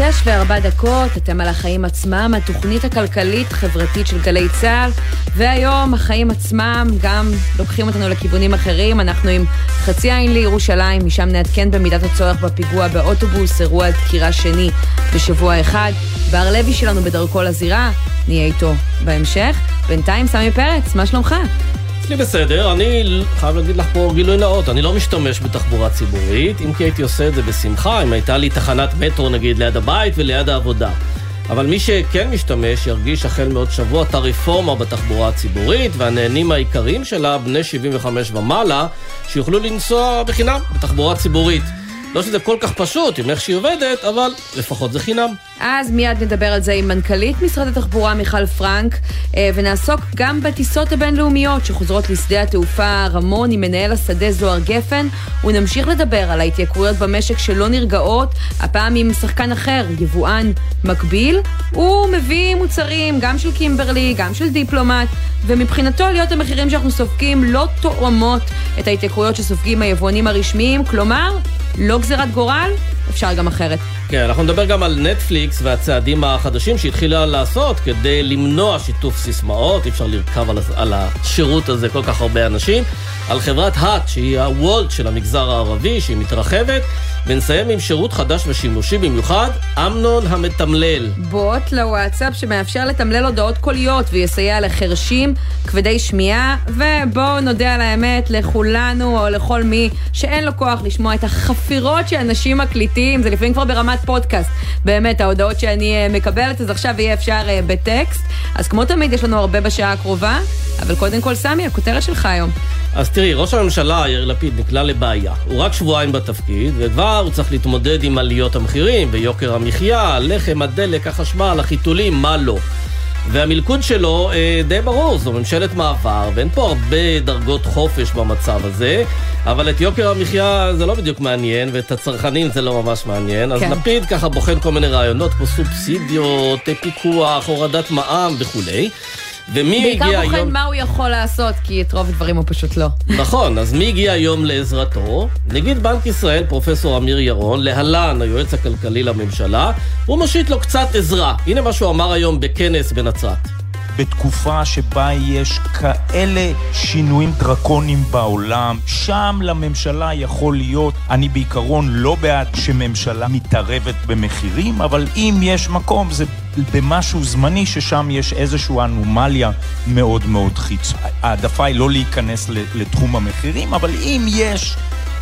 שש וארבע דקות, אתם על החיים עצמם, התוכנית הכלכלית-חברתית של גלי צה"ל, והיום החיים עצמם גם לוקחים אותנו לכיוונים אחרים, אנחנו עם חצי עין לירושלים, משם נעדכן במידת הצורך בפיגוע באוטובוס, אירוע דקירה שני בשבוע אחד. בר לוי שלנו בדרכו לזירה, נהיה איתו בהמשך. בינתיים, סמי פרץ, מה שלומך? אצלי בסדר, אני חייב להגיד לך פה גילוי נאות, אני לא משתמש בתחבורה ציבורית, אם כי הייתי עושה את זה בשמחה, אם הייתה לי תחנת מטרו נגיד ליד הבית וליד העבודה. אבל מי שכן משתמש ירגיש החל מעוד שבוע את הרפורמה בתחבורה הציבורית, והנהנים העיקריים שלה, בני 75 ומעלה, שיוכלו לנסוע בחינם בתחבורה ציבורית. לא שזה כל כך פשוט עם איך שהיא עובדת, אבל לפחות זה חינם. אז מיד נדבר על זה עם מנכ"לית משרד התחבורה מיכל פרנק, אה, ונעסוק גם בטיסות הבינלאומיות שחוזרות לשדה התעופה רמון עם מנהל השדה זוהר גפן, ונמשיך לדבר על ההתייקרויות במשק שלא נרגעות, הפעם עם שחקן אחר, יבואן מקביל. הוא מביא מוצרים גם של קימברלי, גם של דיפלומט, ומבחינתו עליות המחירים שאנחנו סופגים לא תואמות את ההתייקרויות שסופגים היבואנים הרשמיים, כלומר, לא גזירת גורל, אפשר גם אחרת. כן, אנחנו נדבר גם על נטפליקס והצעדים החדשים שהתחילה לעשות כדי למנוע שיתוף סיסמאות, אי אפשר לרכב על, על השירות הזה כל כך הרבה אנשים, על חברת האט, שהיא הוולט של המגזר הערבי, שהיא מתרחבת, ונסיים עם שירות חדש ושימושי במיוחד, אמנון המתמלל. בוט לוואטסאפ שמאפשר לתמלל הודעות קוליות ויסייע לחרשים, כבדי שמיעה, ובואו נודה על האמת לכולנו או לכל מי שאין לו כוח לשמוע את החפירות שאנשים מקליטים, זה לפעמים כבר ברמת פודקאסט. באמת, ההודעות שאני אה, מקבלת, אז עכשיו יהיה אפשר אה, בטקסט. אז כמו תמיד, יש לנו הרבה בשעה הקרובה, אבל קודם כל, סמי, הכותרת שלך היום. אז תראי, ראש הממשלה, יאיר לפיד, נקלע לבעיה. הוא רק שבועיים בתפקיד, וכבר הוא צריך להתמודד עם עליות המחירים ויוקר המחיה, הלחם, הדלק, החשמל, החיתולים, מה לא. והמלכוד שלו אה, די ברור, זו ממשלת מעבר, ואין פה הרבה דרגות חופש במצב הזה, אבל את יוקר המחיה זה לא בדיוק מעניין, ואת הצרכנים זה לא ממש מעניין, אז כן. לפיד ככה בוחן כל מיני רעיונות כמו סובסידיות, פיקוח, הורדת מע"מ וכולי. ומי הגיע היום... בעיקר בוחן מה הוא יכול לעשות, כי את רוב הדברים הוא פשוט לא. נכון, אז מי הגיע היום לעזרתו? נגיד בנק ישראל, פרופסור אמיר ירון, להלן היועץ הכלכלי לממשלה, הוא מושיט לו קצת עזרה. הנה מה שהוא אמר היום בכנס בנצרת. בתקופה שבה יש כאלה שינויים דרקוניים בעולם, שם לממשלה יכול להיות, אני בעיקרון לא בעד שממשלה מתערבת במחירים, אבל אם יש מקום זה במשהו זמני ששם יש איזושהי אנומליה מאוד מאוד חיצ... העדפה היא לא להיכנס לתחום המחירים, אבל אם יש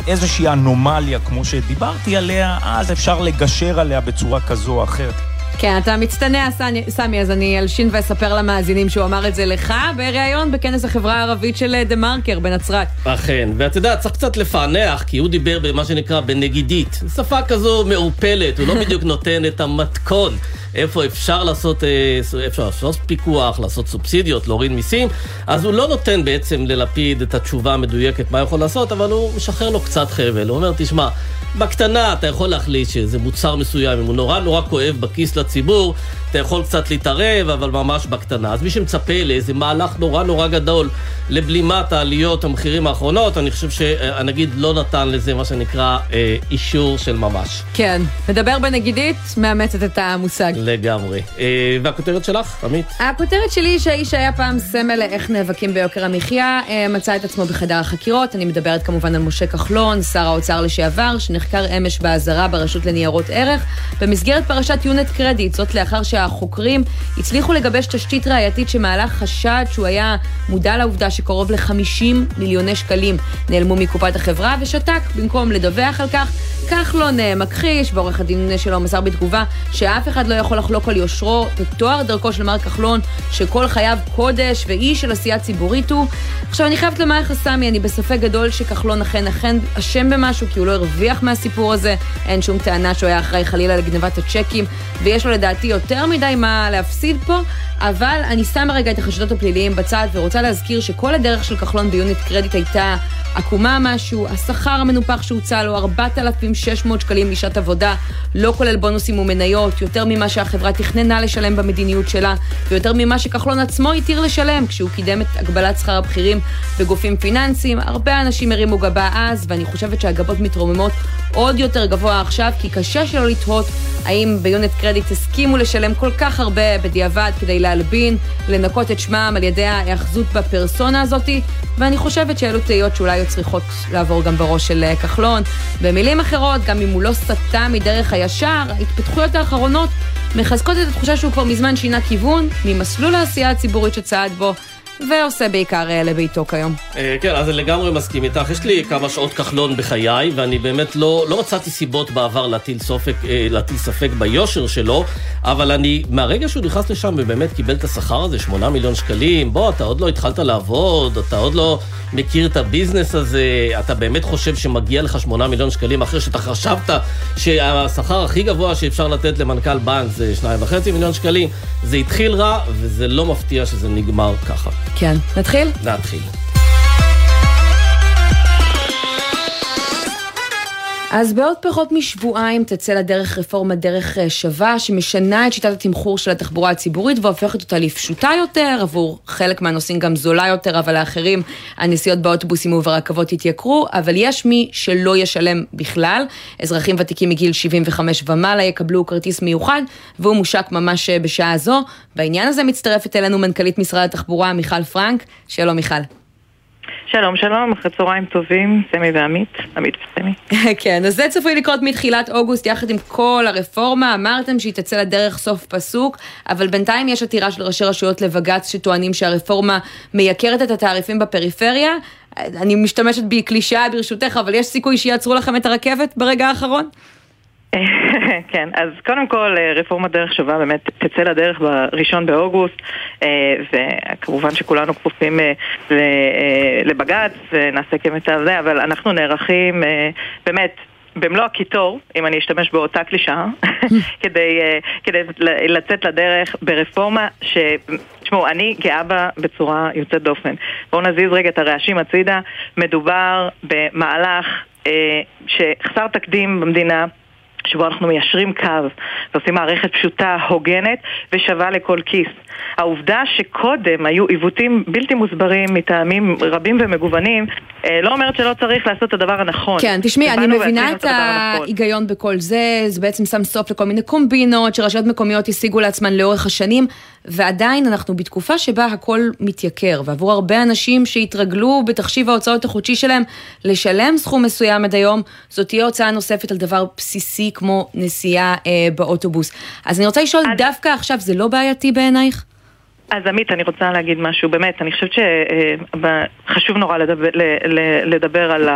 איזושהי אנומליה כמו שדיברתי עליה, אז אפשר לגשר עליה בצורה כזו או אחרת. כן, אתה מצטנע, סמי, אז אני אלשין ואספר למאזינים שהוא אמר את זה לך בריאיון בכנס החברה הערבית של דה מרקר בנצרת. אכן, ואתה יודע, צריך קצת לפענח, כי הוא דיבר במה שנקרא בנגידית. שפה כזו מעורפלת, הוא לא בדיוק נותן את המתכון. איפה אפשר לעשות, אה, אפשר לעשות פיקוח, לעשות סובסידיות, להוריד מיסים, אז הוא לא נותן בעצם ללפיד את התשובה המדויקת מה יכול לעשות, אבל הוא משחרר לו קצת חבל. הוא אומר, תשמע, בקטנה אתה יכול להחליט שזה מוצר מסוים, אם הוא נורא נורא כואב בכיס לציבור, אתה יכול קצת להתערב, אבל ממש בקטנה. אז מי שמצפה לאיזה מהלך נורא נורא גדול לבלימת העליות המחירים האחרונות, אני חושב שהנגיד לא נתן לזה מה שנקרא אה, אישור של ממש. כן, מדבר בנגידית, מאמצת את המושג. לגמרי. אה, והכותרת שלך, עמית? הכותרת שלי היא שהאיש היה פעם סמל לאיך נאבקים ביוקר המחיה, אה, מצא את עצמו בחדר החקירות. אני מדברת כמובן על משה כחלון, שר האוצר לשעבר, שנחקר אמש באזהרה ברשות לניירות ערך, במסגרת פרשת יונט קרדיט, זאת לאחר שהחוקרים הצליחו לגבש תשתית ראייתית שמעלה חשד שהוא היה מודע לעובדה שקרוב ל-50 מיליוני שקלים נעלמו מקופת החברה ושתק במקום לדווח על כך. כחלון אה, מכחיש, ועורך הדין שלו מסר בתגובה שאף אחד לא יכול לחלוק על יושרו ותואר דרכו של מר כחלון, שכל חייו קודש ואיש של עשייה ציבורית הוא. עכשיו, אני חייבת לומר לך, סמי, אני בספק גדול שכחלון אכן אכן אשם במשהו, כי הוא לא הרוויח מהסיפור הזה, אין שום טענה שהוא היה אחראי חלילה לגנבת הצ'קים, ויש לו לדעתי יותר מדי מה להפסיד פה, אבל אני שמה רגע את החשדות הפליליים בצד, ורוצה להזכיר שכל הדרך של כחלון ביוניט קרדיט הייתה עקומה משהו, השכר המנופח שהוצע לו, 4,600 שקלים לשעת עבודה, לא כולל בונוסים ומניות, יותר ממה שהחברה תכננה לשלם במדיניות שלה, ויותר ממה שכחלון עצמו התיר לשלם כשהוא קידם את הגבלת שכר הבכירים בגופים פיננסיים. הרבה אנשים הרימו גבה אז, ואני חושבת שהגבות מתרוממות עוד יותר גבוה עכשיו, כי קשה שלא לתהות האם ביונט קרדיט הסכימו לשלם כל כך הרבה בדיעבד כדי להלבין, לנקות את שמם על ידי ההאחזות בפרסונה הזאתי, ואני חושבת שאלו תהיות שאולי היו צריכות לעבור גם בראש של אה, כחלון. במילים אחרות, גם אם הוא לא סטה מדרך הישר, ההתפתחויות האחרונות מחזקות את התחושה שהוא כבר מזמן שינה כיוון ממסלול העשייה הציבורית שצעד בו ועושה בעיקר אה, לביתו כיום. אה, כן, אז אני לגמרי מסכים איתך. יש לי כמה שעות כחלון בחיי, ואני באמת לא, לא מצאתי סיבות בעבר להטיל, סופק, אה, להטיל ספק ביושר שלו, אבל אני, מהרגע שהוא נכנס לשם ובאמת קיבל את השכר הזה, 8 מיליון שקלים, בוא, אתה עוד לא התחלת לעבוד, אתה עוד לא מכיר את הביזנס הזה, אתה באמת חושב שמגיע לך 8 מיליון שקלים אחרי שאתה חשבת שהשכר הכי גבוה שאפשר לתת למנכ"ל בנק זה 2.5 מיליון שקלים, זה התחיל רע, וזה לא מפתיע שזה נגמר ככה. כן. נתחיל? נתחיל. אז בעוד פחות משבועיים תצא לדרך רפורמה דרך אה, שווה, שמשנה את שיטת התמחור של התחבורה הציבורית והופכת אותה לפשוטה יותר, עבור חלק מהנוסעים גם זולה יותר, אבל לאחרים הנסיעות באוטובוסים וברכבות יתייקרו, אבל יש מי שלא ישלם בכלל. אזרחים ותיקים מגיל 75 ומעלה יקבלו כרטיס מיוחד, והוא מושק ממש אה, בשעה זו. בעניין הזה מצטרפת אלינו מנכ"לית משרד התחבורה מיכל פרנק. שלום מיכל. שלום, שלום, אחרי צהריים טובים, סמי ועמית, עמית וסמי. כן, אז זה צפוי לקרות מתחילת אוגוסט יחד עם כל הרפורמה, אמרתם שהיא תצא לדרך סוף פסוק, אבל בינתיים יש עתירה של ראשי רשויות לבג"ץ שטוענים שהרפורמה מייקרת את התעריפים בפריפריה. אני משתמשת בקלישאה ברשותך, אבל יש סיכוי שיעצרו לכם את הרכבת ברגע האחרון? כן, אז קודם כל רפורמה דרך שווה באמת תצא לדרך בראשון באוגוסט אה, וכמובן שכולנו כפופים אה, לבג"ץ ונעשה כמיטב זה, אבל אנחנו נערכים אה, באמת במלוא הקיטור, אם אני אשתמש באותה קלישאה, כדי, כדי לצאת לדרך ברפורמה ש... תשמעו, אני גאה בה בצורה יוצאת דופן. בואו נזיז רגע את הרעשים הצידה. מדובר במהלך אה, שחסר תקדים במדינה. שבו אנחנו מיישרים קו ועושים מערכת פשוטה, הוגנת ושווה לכל כיס. העובדה שקודם היו עיוותים בלתי מוסברים מטעמים רבים ומגוונים, אה, לא אומרת שלא צריך לעשות את הדבר הנכון. כן, תשמעי, אני מבינה את ההיגיון בכל זה, זה בעצם שם סוף לכל מיני קומבינות שרשויות מקומיות השיגו לעצמן לאורך השנים, ועדיין אנחנו בתקופה שבה הכל מתייקר, ועבור הרבה אנשים שהתרגלו בתחשיב ההוצאות החודשי שלהם לשלם סכום מסוים עד היום, זאת תהיה הוצאה נוספת על דבר בסיסי כמו נסיעה אה, באוטובוס. אז אני רוצה לשאול, אז... דווקא עכשיו זה לא בעייתי בעינייך? אז עמית, אני רוצה להגיד משהו, באמת, אני חושבת שחשוב נורא לדבר, לדבר על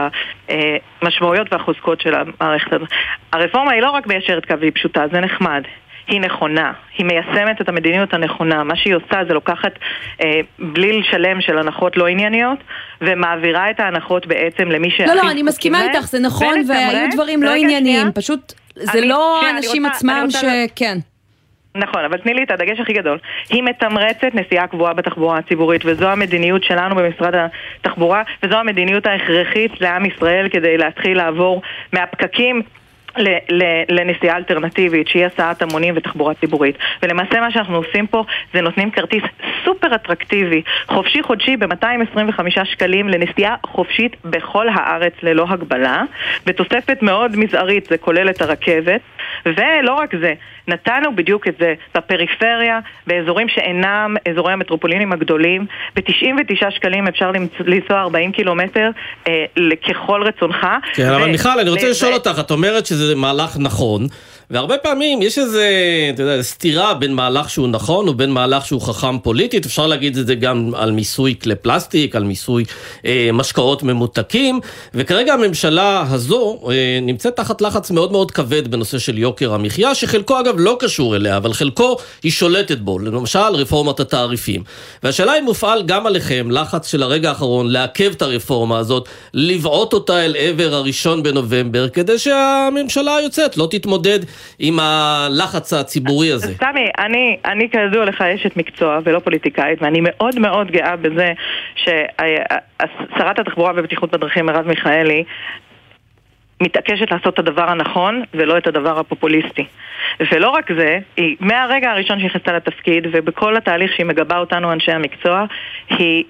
המשמעויות והחוזקות של המערכת הזאת. הרפורמה היא לא רק מיישרת קו והיא פשוטה, זה נחמד. היא נכונה, היא מיישמת את המדיניות הנכונה. מה שהיא עושה זה לוקחת אה, בליל שלם של הנחות לא ענייניות, ומעבירה את ההנחות בעצם למי שהכי לא, לא, אני מסכימה איתך, זה נכון, והיו דברים לא ענייניים, פשוט זה לא האנשים עצמם ש... כן. נכון, אבל תני לי את הדגש הכי גדול. היא מתמרצת נסיעה קבועה בתחבורה הציבורית, וזו המדיניות שלנו במשרד התחבורה, וזו המדיניות ההכרחית לעם ישראל כדי להתחיל לעבור מהפקקים לנסיעה אלטרנטיבית, שהיא הסעת המונים ותחבורה ציבורית. ולמעשה מה שאנחנו עושים פה זה נותנים כרטיס סופר אטרקטיבי, חופשי חודשי ב-225 שקלים לנסיעה חופשית בכל הארץ ללא הגבלה, בתוספת מאוד מזערית, זה כולל את הרכבת, ולא רק זה, נתנו בדיוק את זה בפריפריה, באזורים שאינם אזורי המטרופולינים הגדולים, ב-99 שקלים אפשר לנסוע 40 קילומטר אה, ככל רצונך. כן, ו- אבל מיכל, אני רוצה ו- לשאול ו- אותך, את אומרת שזה מהלך נכון, והרבה פעמים יש איזה, אתה יודע, סתירה בין מהלך שהוא נכון ובין מהלך שהוא חכם פוליטית. אפשר להגיד את זה גם על מיסוי כלי פלסטיק, על מיסוי אה, משקאות ממותקים, וכרגע הממשלה הזו אה, נמצאת תחת לחץ מאוד מאוד כבד בנושא של יוקר המחיה, שחלקו אגב לא קשור אליה, אבל חלקו היא שולטת בו, למשל רפורמת התעריפים. והשאלה אם מופעל גם עליכם לחץ של הרגע האחרון לעכב את הרפורמה הזאת, לבעוט אותה אל עבר הראשון בנובמבר, כדי שהממשלה היוצאת לא תתמודד עם הלחץ הציבורי הזה. סמי, אני, אני כידוע לך אשת מקצוע ולא פוליטיקאית, ואני מאוד מאוד גאה בזה ששרת התחבורה ובטיחות בדרכים מרב מיכאלי מתעקשת לעשות את הדבר הנכון ולא את הדבר הפופוליסטי. ולא רק זה, היא מהרגע הראשון שהיא נכנסה לתפקיד ובכל התהליך שהיא מגבה אותנו אנשי המקצוע, היא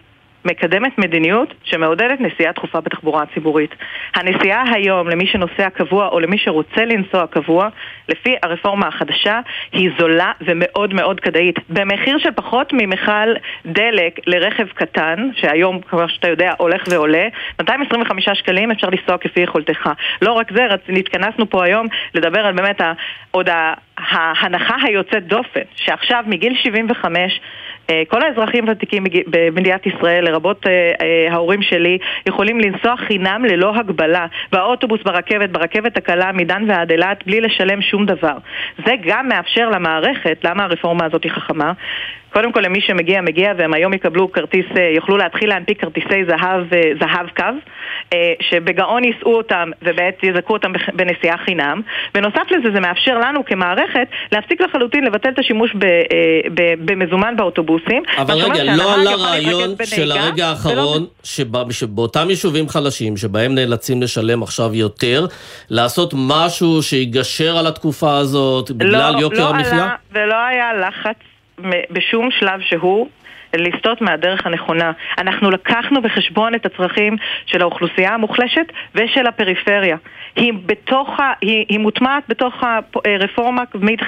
מקדמת מדיניות שמעודדת נסיעה דחופה בתחבורה הציבורית. הנסיעה היום למי שנוסע קבוע או למי שרוצה לנסוע קבוע, לפי הרפורמה החדשה, היא זולה ומאוד מאוד כדאית. במחיר של פחות ממכל דלק לרכב קטן, שהיום, כמו שאתה יודע, הולך ועולה, 225 שקלים אפשר לנסוע כפי יכולתך. לא רק זה, התכנסנו פה היום לדבר על באמת עוד ההנחה היוצאת דופן, שעכשיו מגיל 75 אה, כל האזרחים הוותיקים במדינת ישראל, לרבות אה, אה, ההורים שלי, יכולים לנסוע חינם ללא הגבלה באוטובוס, ברכבת, ברכבת הקלה מדן ועד אילת, בלי לשלם שום דבר. זה גם מאפשר למערכת, למה הרפורמה הזאת היא חכמה? קודם כל למי שמגיע, מגיע, והם היום יקבלו כרטיס, אה, יוכלו להתחיל להנפיק כרטיסי זהב, אה, זהב קו, אה, שבגאון יישאו אותם ובעת יזכו אותם בנסיעה חינם. בנוסף לזה, זה מאפשר לנו כמערכת להפסיק לחלוטין לבטל את השימוש במזומן באוטובוסים. אבל רגע, לא עלה רעיון של הרגע האחרון, שבאותם יישובים חלשים, שבהם נאלצים לשלם עכשיו יותר, לעשות משהו שיגשר על התקופה הזאת בגלל לא, יוקר לא המחיה? לא עלה ולא היה לחץ בשום שלב שהוא לסטות מהדרך הנכונה. אנחנו לקחנו בחשבון את הצרכים של האוכלוסייה המוחלשת ושל הפריפריה. היא, בתוך ה, היא, היא מוטמעת בתוך הרפורמה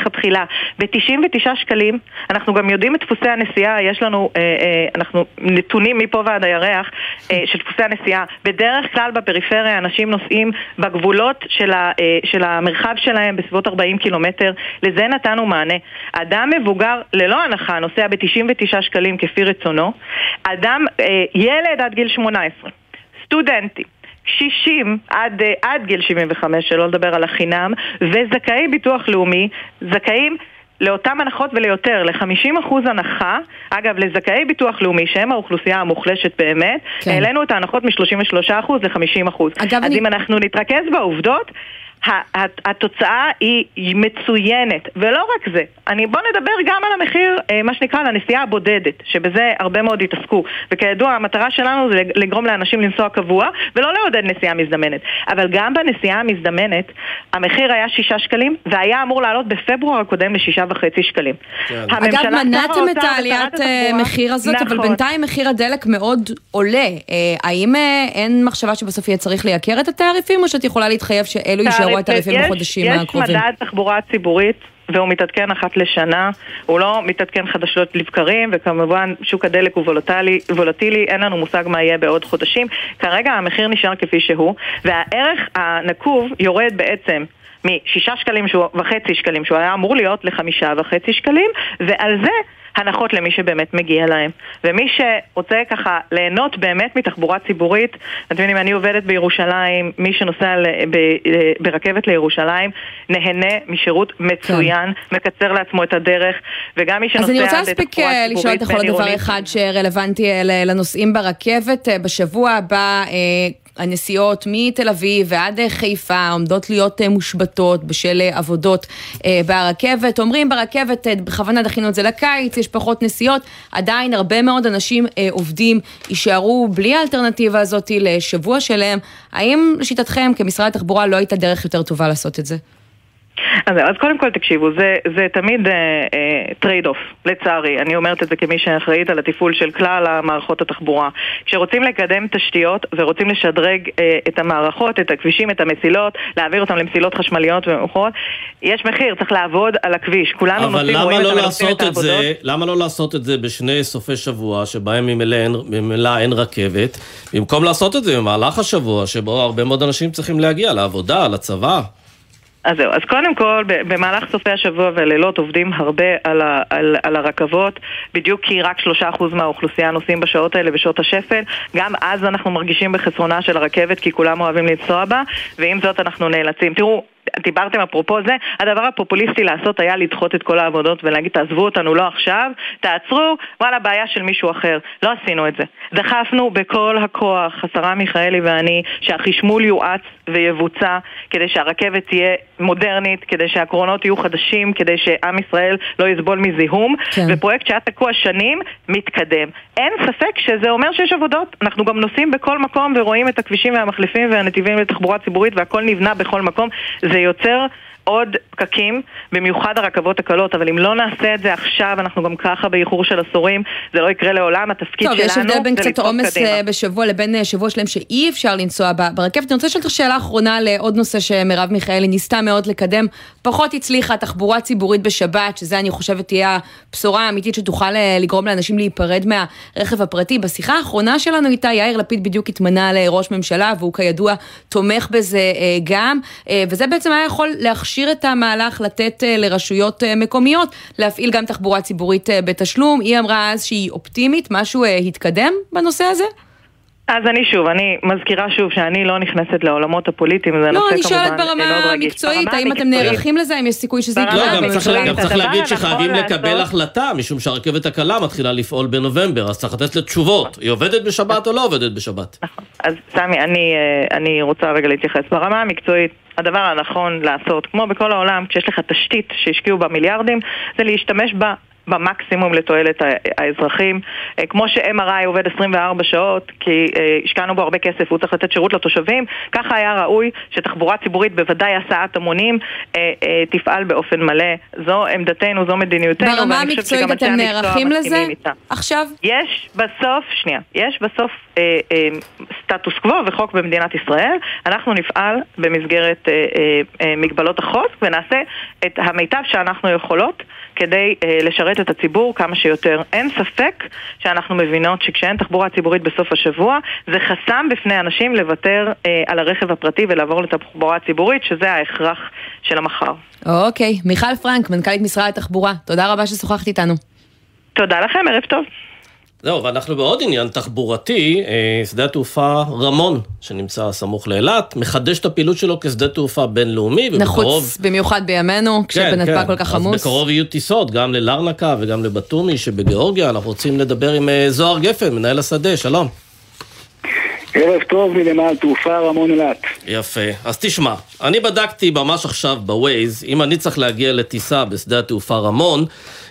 מתחילה. ב-99 שקלים, אנחנו גם יודעים את דפוסי הנסיעה, יש לנו אה, אה, אנחנו נתונים מפה ועד הירח אה, של דפוסי הנסיעה. בדרך כלל בפריפריה אנשים נוסעים בגבולות של, ה, אה, של המרחב שלהם בסביבות 40 קילומטר. לזה נתנו מענה. אדם מבוגר, ללא הנחה, נוסע ב-99 שקלים כפי רצונו. אדם, אה, ילד עד גיל 18. סטודנטים, קשישים עד, אה, עד גיל 75, שלא לדבר על החינם, וזכאי ביטוח לאומי, זכאים לאותן הנחות וליותר, ל-50% הנחה, אגב, לזכאי ביטוח לאומי, שהם האוכלוסייה המוחלשת באמת, כן. העלינו את ההנחות מ-33% ל-50%. אז אני... אם אנחנו נתרכז בעובדות, התוצאה היא מצוינת, ולא רק זה, אני, בוא נדבר גם על המחיר, אה, מה שנקרא, לנסיעה הבודדת, שבזה הרבה מאוד התעסקו, וכידוע המטרה שלנו זה לגרום לאנשים לנסוע קבוע, ולא לעודד נסיעה מזדמנת, אבל גם בנסיעה המזדמנת, המחיר היה שישה שקלים, והיה אמור לעלות בפברואר הקודם לשישה וחצי שקלים. כן. אגב, מנעתם את העליית אה, מחיר הזאת, נכון. אבל בינתיים מחיר הדלק מאוד עולה. אה, האם אין מחשבה שבסוף יהיה צריך לייקר את התעריפים, או שאת יכולה להתחייב שאלו יישארו רואה תעריפים בחודשים הקרובים? יש מדד תחבורה ציבורית והוא מתעדכן אחת לשנה, הוא לא מתעדכן חדשות לבקרים, וכמובן שוק הדלק הוא וולטילי, וולטילי, אין לנו מושג מה יהיה בעוד חודשים. כרגע המחיר נשאר כפי שהוא, והערך הנקוב יורד בעצם משישה שקלים וחצי שקלים, שהוא היה אמור להיות לחמישה וחצי שקלים, ועל זה הנחות למי שבאמת מגיע להם. ומי שרוצה ככה ליהנות באמת מתחבורה ציבורית, אתם יודעים, אני עובדת בירושלים, מי שנוסע ברכבת לירושלים נהנה משירות מצוין, כן. מקצר לעצמו את הדרך, וגם מי שנוסע בתחבורה ציבורית בין-עירונית. אז אני רוצה להספיק לשאול אותך עוד דבר אחד שרלוונטי לנוסעים ברכבת. בשבוע הבא הנסיעות מתל אביב ועד חיפה עומדות להיות אה, מושבתות בשל אה, עבודות אה, ברכבת. אומרים ברכבת, בכוונה דחינו את זה לקיץ, יש פחות נסיעות, עדיין הרבה מאוד אנשים עובדים יישארו בלי האלטרנטיבה הזאת לשבוע שלם. האם לשיטתכם כמשרד התחבורה לא הייתה דרך יותר טובה לעשות את זה? אז, אז קודם כל תקשיבו, זה, זה תמיד trade uh, off, uh, לצערי. אני אומרת את זה כמי שאחראית על התפעול של כלל המערכות התחבורה. כשרוצים לקדם תשתיות ורוצים לשדרג uh, את המערכות, את הכבישים, את המסילות, להעביר אותם למסילות חשמליות ומאוחרות, יש מחיר, צריך לעבוד על הכביש. כולנו נוסעים, רואים לא את את העבודות. זה, למה לא לעשות את זה בשני סופי שבוע, שבהם ממילא אין, אין רכבת, במקום לעשות את זה במהלך השבוע, שבו הרבה מאוד אנשים צריכים להגיע לעבודה, לצבא? אז זהו, אז קודם כל, במהלך סופי השבוע והלילות עובדים הרבה על, ה, על, על הרכבות, בדיוק כי רק שלושה אחוז מהאוכלוסייה נוסעים בשעות האלה, בשעות השפל. גם אז אנחנו מרגישים בחסרונה של הרכבת, כי כולם אוהבים לנסוע בה, ועם זאת אנחנו נאלצים. תראו, דיברתם אפרופו זה, הדבר הפופוליסטי לעשות היה לדחות את כל העבודות ולהגיד תעזבו אותנו לא עכשיו, תעצרו, וואלה בעיה של מישהו אחר. לא עשינו את זה. דחפנו בכל הכוח, השרה מיכאלי ואני, שהחשמול יואץ ויבוצע כדי שהרכבת תהיה מודרנית, כדי שהקרונות יהיו חדשים, כדי שעם ישראל לא יסבול מזיהום, כן. ופרויקט שהיה תקוע שנים, מתקדם. אין ספק שזה אומר שיש עבודות. אנחנו גם נוסעים בכל מקום ורואים את הכבישים והמחליפים והנתיבים לתחבורה ציבורית והכל נבנה בכל מקום. זה יוצר עוד פקקים, במיוחד הרכבות הקלות, אבל אם לא נעשה את זה עכשיו, אנחנו גם ככה באיחור של עשורים, זה לא יקרה לעולם, התפקיד טוב, שלנו זה לדחוף קדימה. טוב, יש הבדל בין קצת עומס אה, בשבוע לבין אה, שבוע שלם שאי אפשר לנסוע ברכבת. אני רוצה לשאול אותך שאלה אחרונה לעוד נושא שמרב מיכאלי ניסתה מאוד לקדם, פחות הצליחה תחבורה ציבורית בשבת, שזה אני חושבת תהיה הבשורה האמיתית שתוכל אה, לגרום לאנשים להיפרד מהרכב הפרטי. בשיחה האחרונה שלנו איתה, יאיר לפיד בדיוק התמנה לראש ממשלה, והוא כידוע תומך בזה גם, וזה בעצם היה יכול להכשיר את המהלך לתת אה, לרשויות אה, מקומיות להפעיל גם תחבורה ציבורית אה, בתשלום. היא אמרה אז שהיא אופטימית, משהו התקדם בנושא הזה? אז אני שוב, אני מזכירה שוב שאני לא נכנסת לעולמות הפוליטיים, זה לא, נושא אני שואלת ברמה המקצועית, האם אתם נערכים לזה, האם יש סיכוי שזה יקרה? לא, גם צריך להגיד שחייבים לקבל החלטה, משום שהרכבת הקלה מתחילה לפעול בנובמבר, אז צריך לתת לתשובות, היא עובדת בשבת או לא עובדת בשבת? נכון, אז סמי, אני רוצה רגע להתייחס. ברמה המקצועית, הדבר הנכון לעשות, כמו בכל העולם, כשיש לך תשתית שהשקיעו בה מיליארדים, זה להשתמש בה במקסימום לתועלת האזרחים. אה, כמו ש-MRI עובד 24 שעות, כי אה, השקענו בו הרבה כסף והוא צריך לתת שירות לתושבים, ככה היה ראוי שתחבורה ציבורית, בוודאי הסעת המונים, אה, תפעל באופן מלא. זו עמדתנו, זו מדיניותנו, ברמה המקצועית אתם נערכים לזה עכשיו? יש בסוף, שנייה, יש בסוף אה, אה, סטטוס קוו וחוק במדינת ישראל. אנחנו נפעל במסגרת אה, אה, מגבלות החוק ונעשה את המיטב שאנחנו יכולות כדי אה, לשרת את הציבור כמה שיותר. אין ספק שאנחנו מבינות שכשאין תחבורה ציבורית בסוף השבוע, זה חסם בפני אנשים לוותר אה, על הרכב הפרטי ולעבור לתחבורה ציבורית, שזה ההכרח של המחר. אוקיי, מיכל פרנק, מנכ"לית משרד התחבורה, תודה רבה ששוחחת איתנו. תודה לכם, ערב טוב. זהו, ואנחנו בעוד עניין תחבורתי, אה, שדה התעופה רמון, שנמצא סמוך לאילת, מחדש את הפעילות שלו כשדה תעופה בינלאומי, ובקרוב... נחוץ במיוחד בימינו, כשבנתב"ג כן, כן. כל כך עמוס. אז בקרוב יהיו טיסות, גם ללרנקה וגם לבתומי שבגיאורגיה, אנחנו רוצים לדבר עם אה, זוהר גפן, מנהל השדה, שלום. ערב טוב מנמל תעופה רמון אילת. יפה. אז תשמע, אני בדקתי ממש עכשיו בווייז, אם אני צריך להגיע לטיסה בשדה התעופה רמון,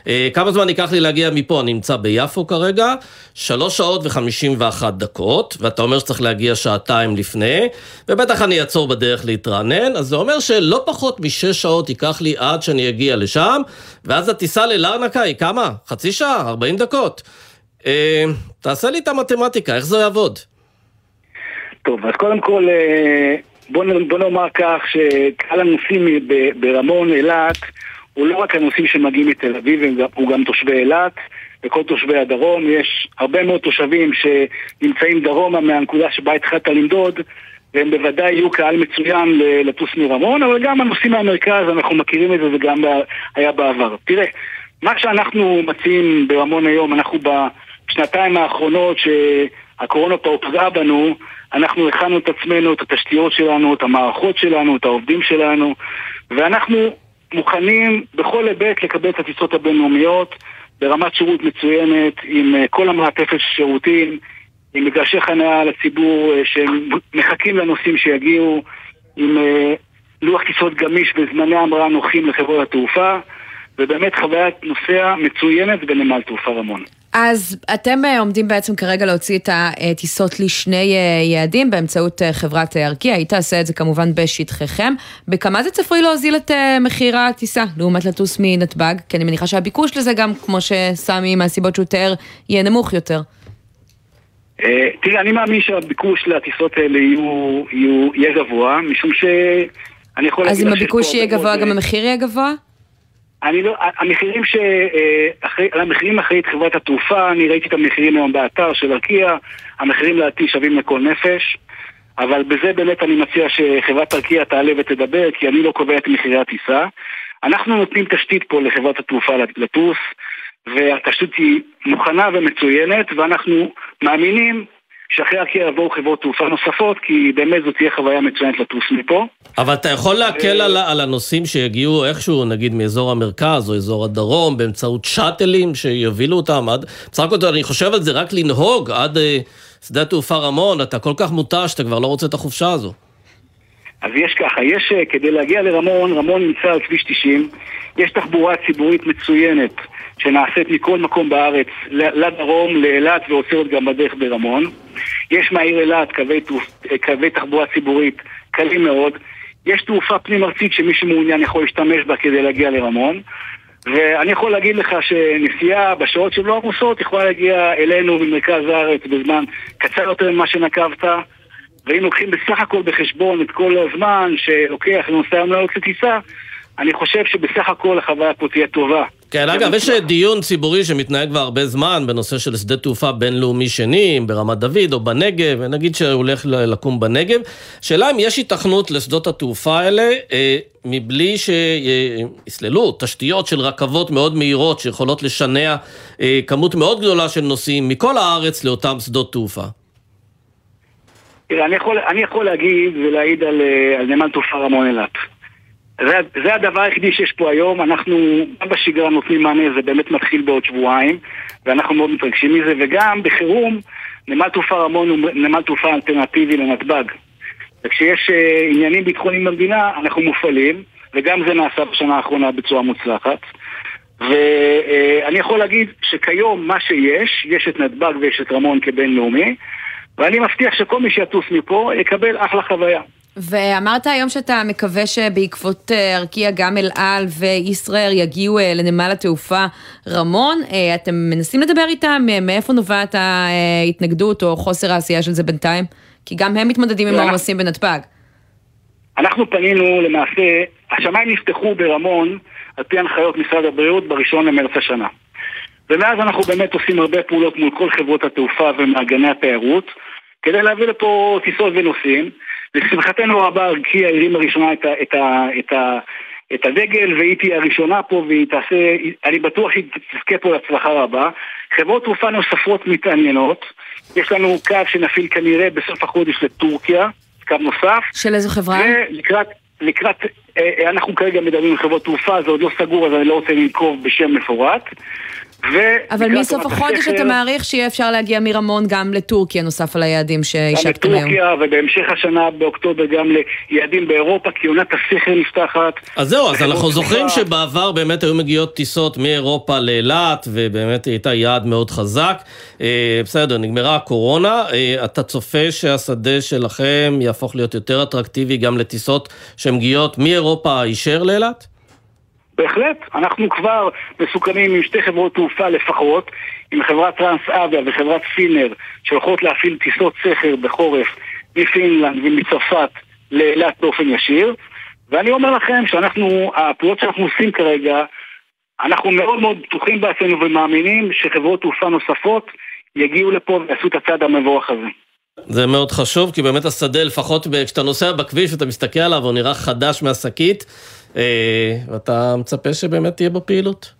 אה, כמה זמן ייקח לי להגיע מפה? אני נמצא ביפו כרגע, שלוש שעות וחמישים ואחת דקות, ואתה אומר שצריך להגיע שעתיים לפני, ובטח אני אעצור בדרך להתרענן, אז זה אומר שלא פחות משש שעות ייקח לי עד שאני אגיע לשם, ואז הטיסה ללרנקה היא כמה? חצי שעה? ארבעים דקות. אה, תעשה לי את המתמטיקה, איך זה יעבוד? טוב, אז קודם כל, אה, בוא, בוא נאמר כך שקהל הנוסעים ברמון אילת הוא לא רק הנוסעים שמגיעים מתל אביב, הוא גם תושבי אילת וכל תושבי הדרום. יש הרבה מאוד תושבים שנמצאים דרומה מהנקודה שבה התחלת למדוד והם בוודאי יהיו קהל מצוין לטוס מרמון, אבל גם הנוסעים מהמרכז, אנחנו מכירים את זה, וגם היה בעבר. תראה, מה שאנחנו מציעים ברמון היום, אנחנו בשנתיים האחרונות שהקורונה פה פגעה בנו, אנחנו הכנו את עצמנו, את התשתיות שלנו, את המערכות שלנו, את העובדים שלנו, ואנחנו מוכנים בכל היבט לקבל את הטיסות הבינלאומיות ברמת שירות מצוינת, עם אה, כל המעטפת של שירותים, עם מגרשי חניה לציבור אה, שמחכים לנוסעים שיגיעו, עם אה, לוח טיסות גמיש וזמני המראה נוחים לחברות התעופה, ובאמת חוויית נוסע מצוינת בנמל תעופה רמון. אז אתם אה, עומדים בעצם כרגע להוציא את הטיסות לשני אה, יעדים באמצעות אה, חברת ארקיע, היא תעשה את זה כמובן בשטחיכם. בכמה זה צפוי להוזיל את מחיר הטיסה לעומת לטוס מנתב"ג? כי אני מניחה שהביקוש לזה גם, כמו שסמי מהסיבות שהוא תיאר, יהיה נמוך יותר. תראה, אני מאמין שהביקוש לטיסות האלה יהיה גבוה, משום שאני יכול להגיד... אז אם הביקוש יהיה גבוה, גם המחיר יהיה גבוה? אני לא, המחירים ש... אה, על המחירים אחראית חברת התעופה, אני ראיתי את המחירים היום באתר של ארקיע, המחירים לדעתי שווים לכל נפש. אבל בזה באמת אני מציע שחברת ארקיע תעלה ותדבר, כי אני לא קובע את מחירי הטיסה. אנחנו נותנים תשתית פה לחברת התעופה לטוס, והתשתית היא מוכנה ומצוינת, ואנחנו מאמינים שאחרי ארקיע יבואו חברות תעופה נוספות, כי באמת זו תהיה חוויה מצוינת לטוס מפה. אבל אתה יכול להקל אה, על, על הנוסעים שיגיעו איכשהו, נגיד מאזור המרכז או אזור הדרום, באמצעות שאטלים שיובילו אותם עד... בסך הכל אני חושב על זה רק לנהוג עד אה, שדה תעופה רמון, אתה כל כך מותש, שאתה כבר לא רוצה את החופשה הזו. אז יש ככה, יש, אה, כדי להגיע לרמון, רמון נמצא על כביש 90, יש תחבורה ציבורית מצוינת שנעשית מכל מקום בארץ לדרום, לאילת ועוצרת גם בדרך ברמון. יש מהעיר אילת קווי, קווי תחבורה ציבורית קלים מאוד. יש תעופה פנים-ארצית שמי שמעוניין יכול להשתמש בה כדי להגיע לרמון. ואני יכול להגיד לך שנסיעה בשעות שהן לא עמוסות יכולה להגיע אלינו ממרכז הארץ בזמן קצר יותר ממה שנקבת. ואם לוקחים בסך הכל בחשבון את כל הזמן שלוקח לנוסע לעלות לטיסה, אני חושב שבסך הכל החוויה פה תהיה טובה. כן, אגב, יש דיון ציבורי שמתנהג כבר הרבה זמן בנושא של שדה תעופה בינלאומי שני, ברמת דוד או בנגב, ונגיד שהוא הולך לקום בנגב. שאלה אם יש היתכנות לשדות התעופה האלה, אה, מבלי שיסללו תשתיות של רכבות מאוד מהירות שיכולות לשנע אה, כמות מאוד גדולה של נוסעים מכל הארץ לאותם שדות תעופה. תראה, אני יכול, אני יכול להגיד ולהעיד על, אה, על נמל תעופה רמון אילת. זה, זה הדבר היחידי שיש פה היום, אנחנו גם בשגרה נותנים מענה, זה באמת מתחיל בעוד שבועיים, ואנחנו מאוד מתרגשים מזה, וגם בחירום, נמל תעופה רמון הוא נמל תעופה אלטרנטיבי לנתב"ג. וכשיש uh, עניינים ביטחוניים במדינה, אנחנו מופעלים, וגם זה נעשה בשנה האחרונה בצורה מוצלחת. ואני uh, יכול להגיד שכיום מה שיש, יש את נתב"ג ויש את רמון כבינלאומי, ואני מבטיח שכל מי שיטוס מפה יקבל אחלה חוויה. ואמרת היום שאתה מקווה שבעקבות אה, ארקיע גם אל על וישראל יגיעו אה, לנמל התעופה רמון. אה, אתם מנסים לדבר איתם? מאיפה נובעת ההתנגדות או חוסר העשייה של זה בינתיים? כי גם הם מתמודדים עם העומסים בנתב"ג. אנחנו פנינו למעשה, השמיים נפתחו ברמון על פי הנחיות משרד הבריאות בראשון למרץ השנה. ומאז אנחנו באמת עושים הרבה פעולות מול כל חברות התעופה ומארגני התיירות כדי להביא לפה טיסות ונוסעים. לשמחתנו הרבה ארקיע הרימה ראשונה את, ה, את, ה, את, ה, את הדגל והיא תהיה הראשונה פה והיא תעשה, אני בטוח שהיא תזכה פה להצלחה רבה. חברות תעופה נוספות מתעניינות, יש לנו קו שנפעיל כנראה בסוף החודש לטורקיה, קו נוסף. של איזו חברה? ולקראת, לקראת, אה, אנחנו כרגע מדברים עם חברות תעופה, זה עוד לא סגור אז אני לא רוצה לנקוב בשם מפורט. אבל מסוף החודש אתה מעריך שיהיה אפשר להגיע מרמון גם לטורקיה, נוסף על היעדים שהשקתם היום. גם לטורקיה, ובהמשך השנה באוקטובר גם ליעדים באירופה, כי עונת הסכר נפתחת. אז זהו, אז אנחנו זוכרים שבעבר באמת היו מגיעות טיסות מאירופה לאילת, ובאמת הייתה יעד מאוד חזק. אה, בסדר, נגמרה הקורונה. אה, אתה צופה שהשדה שלכם יהפוך להיות יותר אטרקטיבי גם לטיסות שמגיעות מאירופה הישר לאילת? בהחלט, אנחנו כבר מסוכמים עם שתי חברות תעופה לפחות, עם חברת טרנס-אביה וחברת פינר, שהולכות להפעיל טיסות סכר בחורף מפינלנד ומצרפת לאילת באופן ישיר. ואני אומר לכם שאנחנו, הפעולות שאנחנו עושים כרגע, אנחנו מאוד מאוד בטוחים בעצמנו ומאמינים שחברות תעופה נוספות יגיעו לפה ויעשו את הצעד המבורך הזה. זה מאוד חשוב, כי באמת השדה, לפחות כשאתה נוסע בכביש ואתה מסתכל עליו, הוא נראה חדש מהשקית, ואתה מצפה שבאמת תהיה בו פעילות.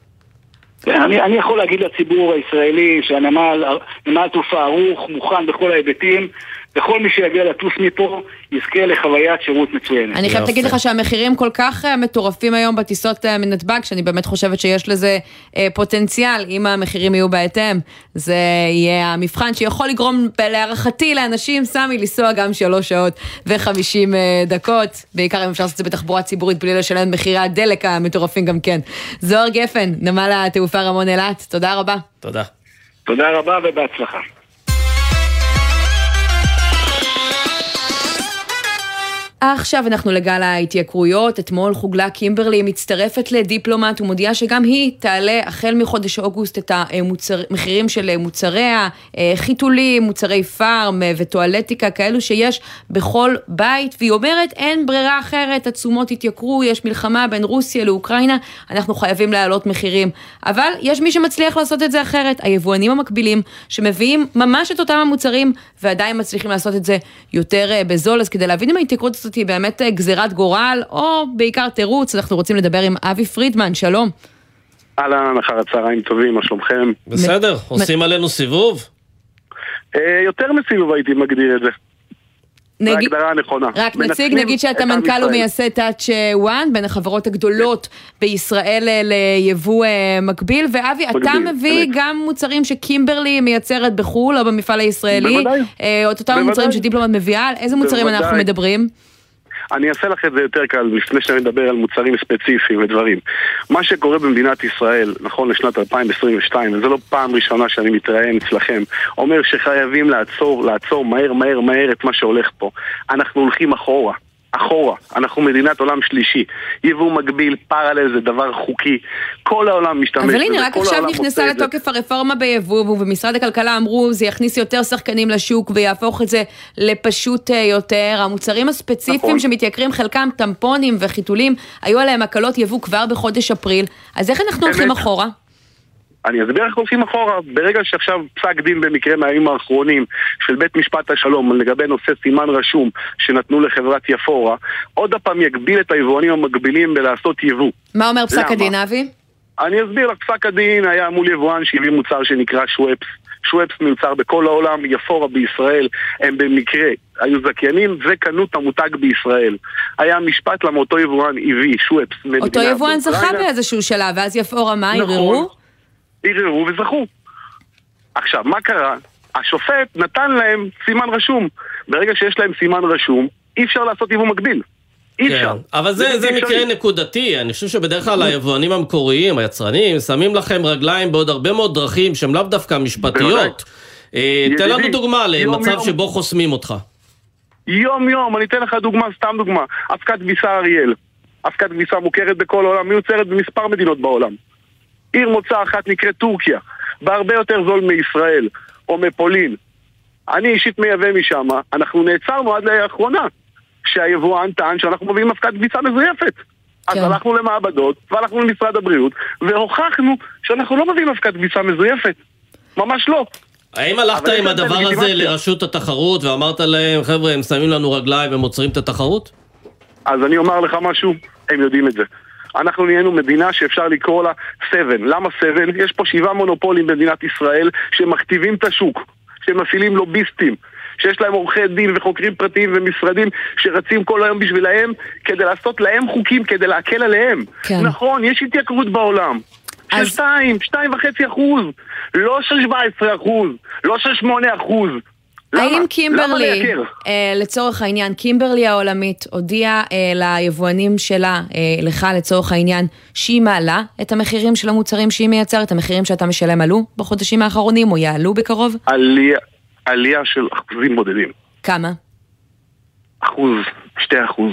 כן, אני, אני יכול להגיד לציבור הישראלי שהנמל תעופה ערוך, מוכן בכל ההיבטים, וכל מי שיגיע לטוס מפה יזכה לחוויית שירות מצוינת. אני חייבת להגיד לך שהמחירים כל כך אה, מטורפים היום בטיסות אה, מנתב"ג, שאני באמת חושבת שיש לזה אה, פוטנציאל, אם המחירים יהיו בהתאם. זה יהיה המבחן שיכול לגרום להערכתי לאנשים, סמי, לנסוע גם שלוש שעות וחמישים דקות, בעיקר אם אפשר לעשות את זה בתחבורה ציבורית בלי לשלם מחירי הדלק המטורפים גם כן. זוהר גפן, נמל התעופה רמון אילת, תודה רבה. תודה. תודה רבה ובהצלחה. ועכשיו אנחנו לגל ההתייקרויות. אתמול חוגלה קימברלי מצטרפת לדיפלומט ומודיעה שגם היא תעלה החל מחודש אוגוסט את המחירים של מוצריה, חיתולים, מוצרי פארם וטואלטיקה, כאלו שיש בכל בית, והיא אומרת אין ברירה אחרת, התשומות התייקרו, יש מלחמה בין רוסיה לאוקראינה, אנחנו חייבים להעלות מחירים. אבל יש מי שמצליח לעשות את זה אחרת, היבואנים המקבילים, שמביאים ממש את אותם המוצרים ועדיין מצליחים לעשות את זה יותר אה, בזול, אז כדי להבין אם ההתייקרות הזאת היא באמת אה, גזירת גורל, או בעיקר תירוץ, אנחנו רוצים לדבר עם אבי פרידמן, שלום. אהלן, אחר הצהריים טובים, מה שלומכם? בסדר, עושים עלינו סיבוב? אה, יותר מסיבוב הייתי מגדיר את זה. נגיד, בהגדרה הנכונה. רק נציג, נגיד שאתה מנכ"ל ומייסד טאץ' וואן, בין החברות הגדולות בישראל אה, ליבוא מקביל, ואבי, אתה מביא גם מוצרים שקימברלי מייצרת בחו"ל, או במפעל הישראלי, בוודאי. או את אותם מוצרים שדיפלומט מביאה, על איזה מוצרים. אנחנו מדברים? אני אעשה לך את זה יותר קל לפני שאני מדבר על מוצרים ספציפיים ודברים. מה שקורה במדינת ישראל, נכון לשנת 2022, וזו לא פעם ראשונה שאני מתראיין אצלכם, אומר שחייבים לעצור, לעצור מהר מהר מהר את מה שהולך פה. אנחנו הולכים אחורה. אחורה, אנחנו מדינת עולם שלישי. יבוא מקביל, פרלל זה דבר חוקי. כל העולם משתמש אבל בזה, הנה, רק כל עכשיו העולם נכנסה עושה את זה. לתוקף הרפורמה ביבוא, ובמשרד הכלכלה אמרו, זה יכניס יותר שחקנים לשוק ויהפוך את זה לפשוט אה, יותר. המוצרים הספציפיים נכון. שמתייקרים, חלקם טמפונים וחיתולים, היו עליהם הקלות יבוא כבר בחודש אפריל. אז איך אנחנו הולכים אמת. אחורה? אני אסביר איך הולכים אחורה. ברגע שעכשיו פסק דין במקרה מהימים האחרונים של בית משפט השלום לגבי נושא סימן רשום שנתנו לחברת יפורה, עוד הפעם יגביל את היבואנים המקבילים בלעשות יבוא. מה אומר פסק? הדין, אבי? אני אסביר לך, פסק הדין היה מול יבואן שהביא מוצר שנקרא שוופס. שוופס מיוצר בכל העולם, יפורה בישראל, הם במקרה היו זכיינים וקנו את המותג בישראל. היה משפט למה אותו יבואן הביא שוופס אותו יבואן זכה. באיזשהו שלב, ואז יפאורה מה, נכון. ערערו? וזכו. עכשיו, מה קרה? השופט נתן להם סימן רשום. ברגע שיש להם סימן רשום, אי אפשר לעשות יבוא מקביל. אי אפשר. כן. אבל זה, זה בלתי מקרה אפשרי. נקודתי, אני חושב שבדרך כלל היבואנים המקוריים, היצרנים, שמים לכם רגליים בעוד הרבה מאוד דרכים שהן לאו דווקא משפטיות. אה, תן לנו דוגמה למצב יום. שבו חוסמים אותך. יום יום, אני אתן לך דוגמה, סתם דוגמה. אבקת כביסה אריאל. אבקת כביסה מוכרת בכל העולם, מיוצרת במספר מדינות בעולם. עיר מוצא אחת נקראת טורקיה, בהרבה יותר זול מישראל, או מפולין. אני אישית מייבא משם, אנחנו נעצרנו עד לאחרונה, שהיבואן טען שאנחנו מביאים אבקת כביסה מזויפת. אז כן. הלכנו למעבדות, והלכנו למשרד הבריאות, והוכחנו שאנחנו לא מביאים אבקת כביסה מזויפת. ממש לא. האם הלכת עם הדבר הזה. לרשות התחרות ואמרת להם, חבר'ה, הם שמים לנו רגליים והם עוצרים את התחרות? אז אני אומר לך משהו, הם יודעים את זה. אנחנו נהיינו מדינה שאפשר לקרוא לה סבן. למה סבן? יש פה שבעה מונופולים במדינת ישראל שמכתיבים את השוק, שמפעילים לוביסטים, שיש להם עורכי דין וחוקרים פרטיים ומשרדים שרצים כל היום בשבילהם כדי לעשות להם חוקים, כדי להקל עליהם. כן. נכון, יש התייקרות בעולם. של אז- שתיים, שתיים וחצי אחוז. לא של 17 אחוז, לא של 8 אחוז. למה? האם למה קימברלי? אה, לצורך העניין, קימברלי העולמית הודיעה אה, ליבואנים שלה, אה, לך לצורך העניין, שהיא מעלה את המחירים של המוצרים שהיא מייצרת, המחירים שאתה משלם עלו בחודשים האחרונים או יעלו בקרוב? עלייה, עלייה של אחוזים בודדים. כמה? אחוז, שתי אחוז.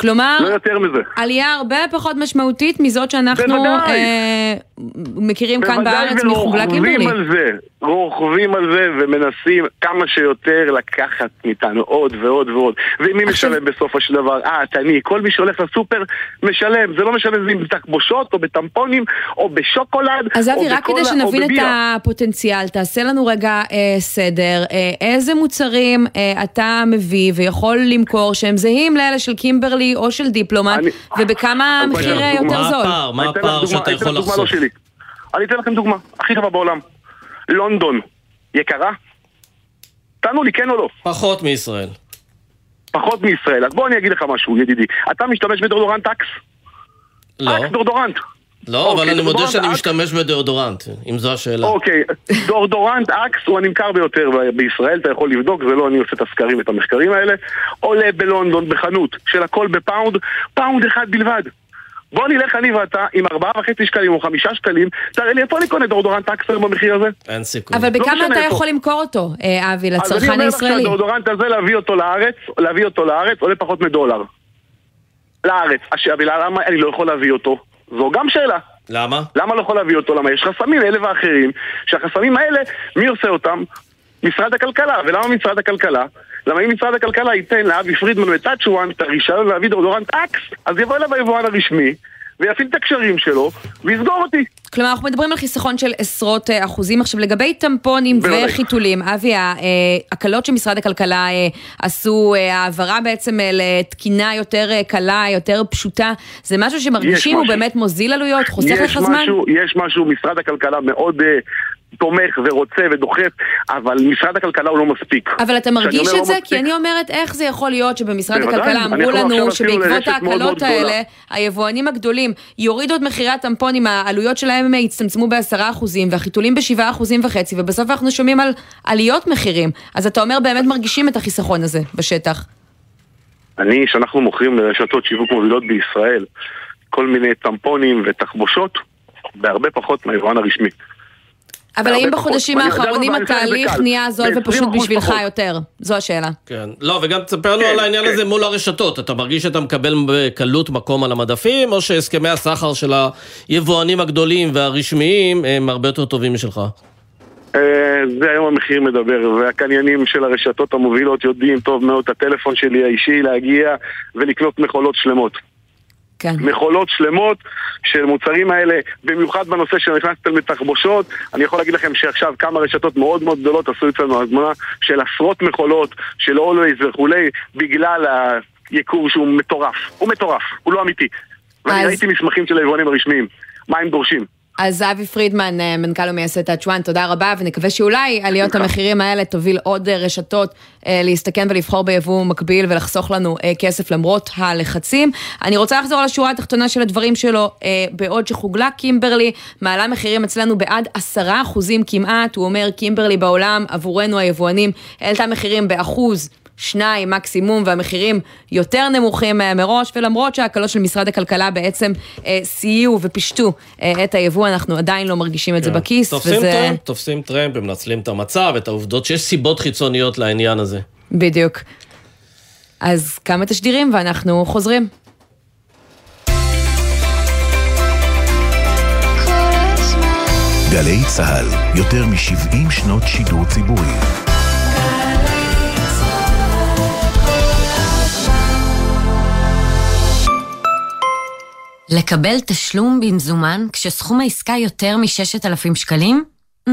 כלומר, לא יותר מזה. עלייה הרבה פחות משמעותית מזאת שאנחנו. אה, מכירים כאן בארץ מחוגלה קימברלי. ורוכבים על זה, רוכבים על זה ומנסים כמה שיותר לקחת מאיתנו עוד ועוד ועוד. ומי עכשיו- משלם בסופו של דבר? את, אני, כל מי שהולך לסופר משלם. זה לא משנה אם זה בתחבושות או בטמפונים או בשוקולד אז או אבי, רק כדי שנבין את. הפוטנציאל, תעשה לנו רגע אה, סדר. אה, איזה מוצרים אה, אתה מביא ויכול למכור שהם זהים לאלה של קימברלי או של דיפלומט, אני- ובכמה המחיר אה. יותר מה זול? הפער? מה אתן לך הפער שאתה יכול לך דוגמה לא לחשוף? שלי. אני אתן לכם דוגמה, הכי טובה בעולם. לונדון, יקרה? תענו לי כן או לא. פחות מישראל. פחות מישראל. אז בוא אני אגיד לך משהו, ידידי. אתה משתמש בדורדורנט אקס? לא, Axe דאודורנט. לא, אבל אוקיי, אני מודה שאני Axe. משתמש בדאודורנט, אם זו השאלה. אוקיי, דאודורנט Axe הוא הנמכר ביותר בישראל, אתה יכול לבדוק, זה לא אני עושה את הסקרים ואת המחקרים האלה. עולה בלונדון בחנות של הכל בפאונד, פאונד אחד בלבד. בוא נלך אני ואתה עם ארבעה וחצי שקלים או חמישה שקלים, תראה לי איפה אני קונה דאודורנט Axe במחיר הזה? אין סיכוי. אבל בכמה משנה אתה. יכול למכור אותו, אה, אבי, אז אני לצרכן אומר לך הישראלי? שהדאודורנט הזה להביא אותו לארץ, להביא אותו לארץ עולה פחות מדולר. לארץ. השאלה, למה אני לא יכול להביא אותו? זו גם שאלה. למה? למה לא יכול להביא אותו? למה יש חסמים אלה ואחרים, שהחסמים האלה, מי עושה אותם? משרד הכלכלה. ולמה משרד הכלכלה? למה אם משרד הכלכלה ייתן לאבי פרידמן וטאצ'ואן את הרישיון להביא דורדורנט אקס, אז יבוא אליו היבואן הרשמי, ויפעיל את הקשרים שלו, ויסגור אותי. כלומר, אנחנו מדברים על חיסכון של עשרות אה, אחוזים. עכשיו, לגבי טמפונים. וחיתולים, אבי, ההקלות שמשרד הכלכלה אה, עשו, אה, העברה בעצם אה, לתקינה יותר אה, קלה, יותר פשוטה, זה משהו שמרגישים הוא משהו. באמת מוזיל עלויות, חוסך לך זמן? יש משהו, משרד הכלכלה מאוד תומך ורוצה ודוחף, אבל משרד הכלכלה הוא לא מספיק. אבל אתה מרגיש אומר לא את זה? מספיק- כי אני אומרת, איך זה יכול להיות שבמשרד הכלכלה אמרו לנו שבעקבות ההקלות. האלה, היבואנים הגדולים יורידו את מחירי הטמפונים, העלויות שלהם יצטמצמו בעשרה אחוזים, והחיתולים בשבעה אחוזים וחצי, ובסוף אנחנו שומעים על עליות מחירים. אז אתה אומר, באמת מרגישים את החיסכון הזה בשטח. אני, שאנחנו מוכרים לרשתות שיווק מובילות בישראל, כל מיני טמפונים ותחבושות, בהרבה פחות מהיבואן הרשמי. אבל האם. בחודשים האחרונים התהליך. נהיה זול ופשוט 20% בשבילך פחות. יותר? זו השאלה. כן. לא, וגם תספר לנו כן, על העניין כן. הזה מול הרשתות. אתה מרגיש שאתה מקבל בקלות מקום על המדפים, או שהסכמי הסחר של היבואנים הגדולים והרשמיים הם הרבה יותר טובים משלך? אה, זה היום המחיר מדבר, והקניינים של הרשתות המובילות יודעים טוב מאוד את הטלפון שלי האישי להגיע ולקנות מכולות שלמות. כן. מכולות שלמות של מוצרים האלה, במיוחד בנושא שנכנסתם לתחבושות. אני יכול להגיד לכם שעכשיו כמה רשתות מאוד מאוד גדולות עשו אצלנו הזמנה של עשרות מכולות, של אולווייז וכולי, בגלל היקור שהוא מטורף. הוא מטורף, הוא לא אמיתי. ואני אז- ראיתי מסמכים של היבואנים הרשמיים, מה הם דורשים. אז אבי פרידמן, אה, מנכ"ל ומייסד תאצ'ואן, תודה רבה, ונקווה שאולי עליות. המחירים האלה תוביל עוד אה, רשתות אה, להסתכן ולבחור ביבוא מקביל ולחסוך לנו כסף למרות הלחצים. אני רוצה לחזור לשורה התחתונה של הדברים שלו, בעוד שחוגלה קימברלי מעלה מחירים אצלנו בעד עשרה אחוזים כמעט, הוא אומר קימברלי בעולם עבורנו היבואנים העלתה מחירים באחוז. שניים מקסימום, והמחירים יותר נמוכים אה, מראש, ולמרות שההקלות של משרד הכלכלה בעצם אה, סייעו ופישטו אה, את היבוא, אנחנו עדיין לא מרגישים את זה בכיס, כן. תופסים וזה... טרמפ, תופסים טרמפ, הם מנצלים את המצב, את העובדות שיש סיבות חיצוניות לעניין הזה. בדיוק. אז כמה תשדירים ואנחנו חוזרים. גלי צה"ל, יותר מ-70 שנות שידור ציבורי. לקבל תשלום במזומן כשסכום העסקה יותר מ-6,000 שקלים? Mm,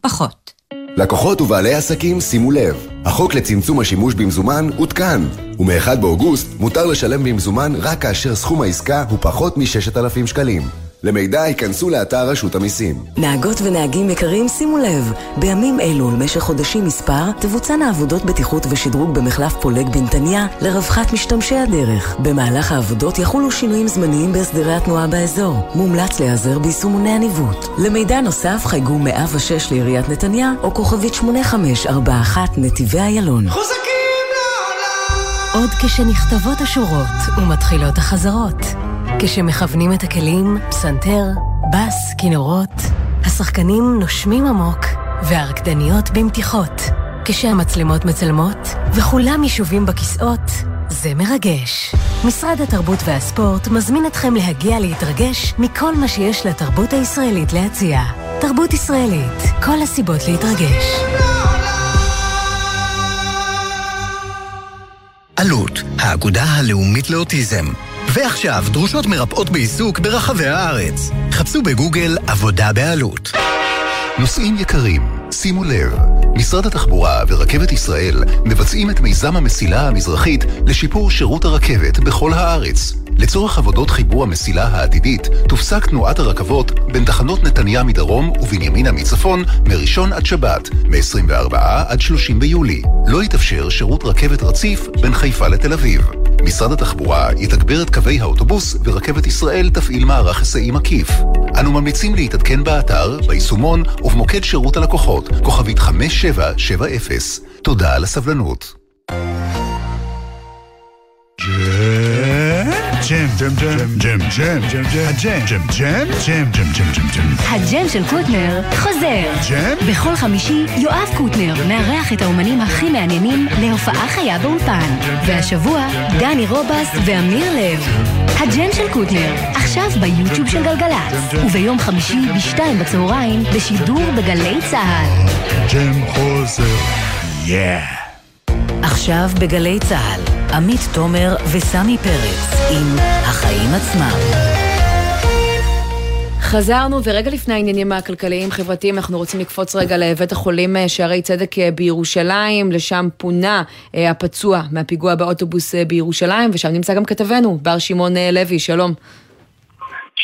פחות. לקוחות ובעלי עסקים, שימו לב, החוק לצמצום השימוש במזומן עודכן, ומ-1 באוגוסט מותר לשלם במזומן רק כאשר סכום העסקה הוא פחות מ-6,000 שקלים. למידע ייכנסו לאתר רשות המיסים. נהגות ונהגים יקרים, שימו לב, בימים אלו ולמשך חודשים מספר, תבוצענה עבודות בטיחות ושדרוג במחלף פולג בנתניה לרווחת משתמשי הדרך. במהלך העבודות יחולו שינויים זמניים בהסדרי התנועה באזור. מומלץ להיעזר ביישומוני הניווט. למידע נוסף חייגו 106 לעיריית נתניה או כוכבית 8541 נתיבי איילון. עוד כשנכתבות השורות ומתחילות החזרות. כשמכוונים את הכלים, פסנתר, בס, כינורות, השחקנים נושמים עמוק והרקדניות במתיחות. כשהמצלמות מצלמות וכולם ישובים בכיסאות, זה מרגש. משרד התרבות והספורט מזמין אתכם להגיע להתרגש מכל מה שיש לתרבות הישראלית להציע. תרבות ישראלית, כל הסיבות להתרגש. אלו"ט, האגודה הלאומית לאוטיזם. ועכשיו, דרושות מרפאות בעיסוק ברחבי הארץ. חפשו בגוגל עבודה באלו"ט. נוסעים יקרים, שימו לב, משרד התחבורה ורכבת ישראל מבצעים את מיזם המסילה המזרחית לשיפור שירות הרכבת בכל הארץ. לצורך עבודות חיבור המסילה העתידית, תופסק תנועת הרכבות בין תחנות נתניה מדרום ובנימינה מצפון מראשון עד שבת, מ-24 עד 30 ביולי. לא יתאפשר שירות רכבת רציף בין חיפה לתל אביב. משרד התחבורה יתגבר את קווי האוטובוס ורכבת ישראל תפעיל מערך היסעים עקיף. אנו ממליצים להתעדכן באתר, ביישומון ובמוקד שירות הלקוחות, כוכבית 5770. תודה על הסבלנות. הג'ם, ג'ם, ג'ם, ג'ם, ג'ם, ג'ם, הג'ם, ג'ם, ג'ם, ג'ם, ג'ם, ג'ם, ג'ם, ג'ם. הג'ם של קוטנר חוזר. ג'ם? בכל חמישי יואב קוטנר מארח את האומנים הכי מעניינים להופעה חיה באולפן. והשבוע דני רובס ואמיר לב. הג'ם של קוטנר, עכשיו ביוטיוב של גלגלצ. וביום חמישי בשתיים בצהריים בשידור בגלי צה"ל. ג'ם חוזר. יאה. עכשיו בגלי צה"ל, עמית תומר וסמי פרץ עם החיים עצמם. חזרנו, ורגע לפני העניינים הכלכליים-חברתיים, אנחנו רוצים לקפוץ רגע לבית החולים אה, שערי צדק אה, בירושלים, לשם פונה אה, הפצוע מהפיגוע באוטובוס בירושלים, ושם נמצא גם כתבנו, בר שמעון לוי, שלום.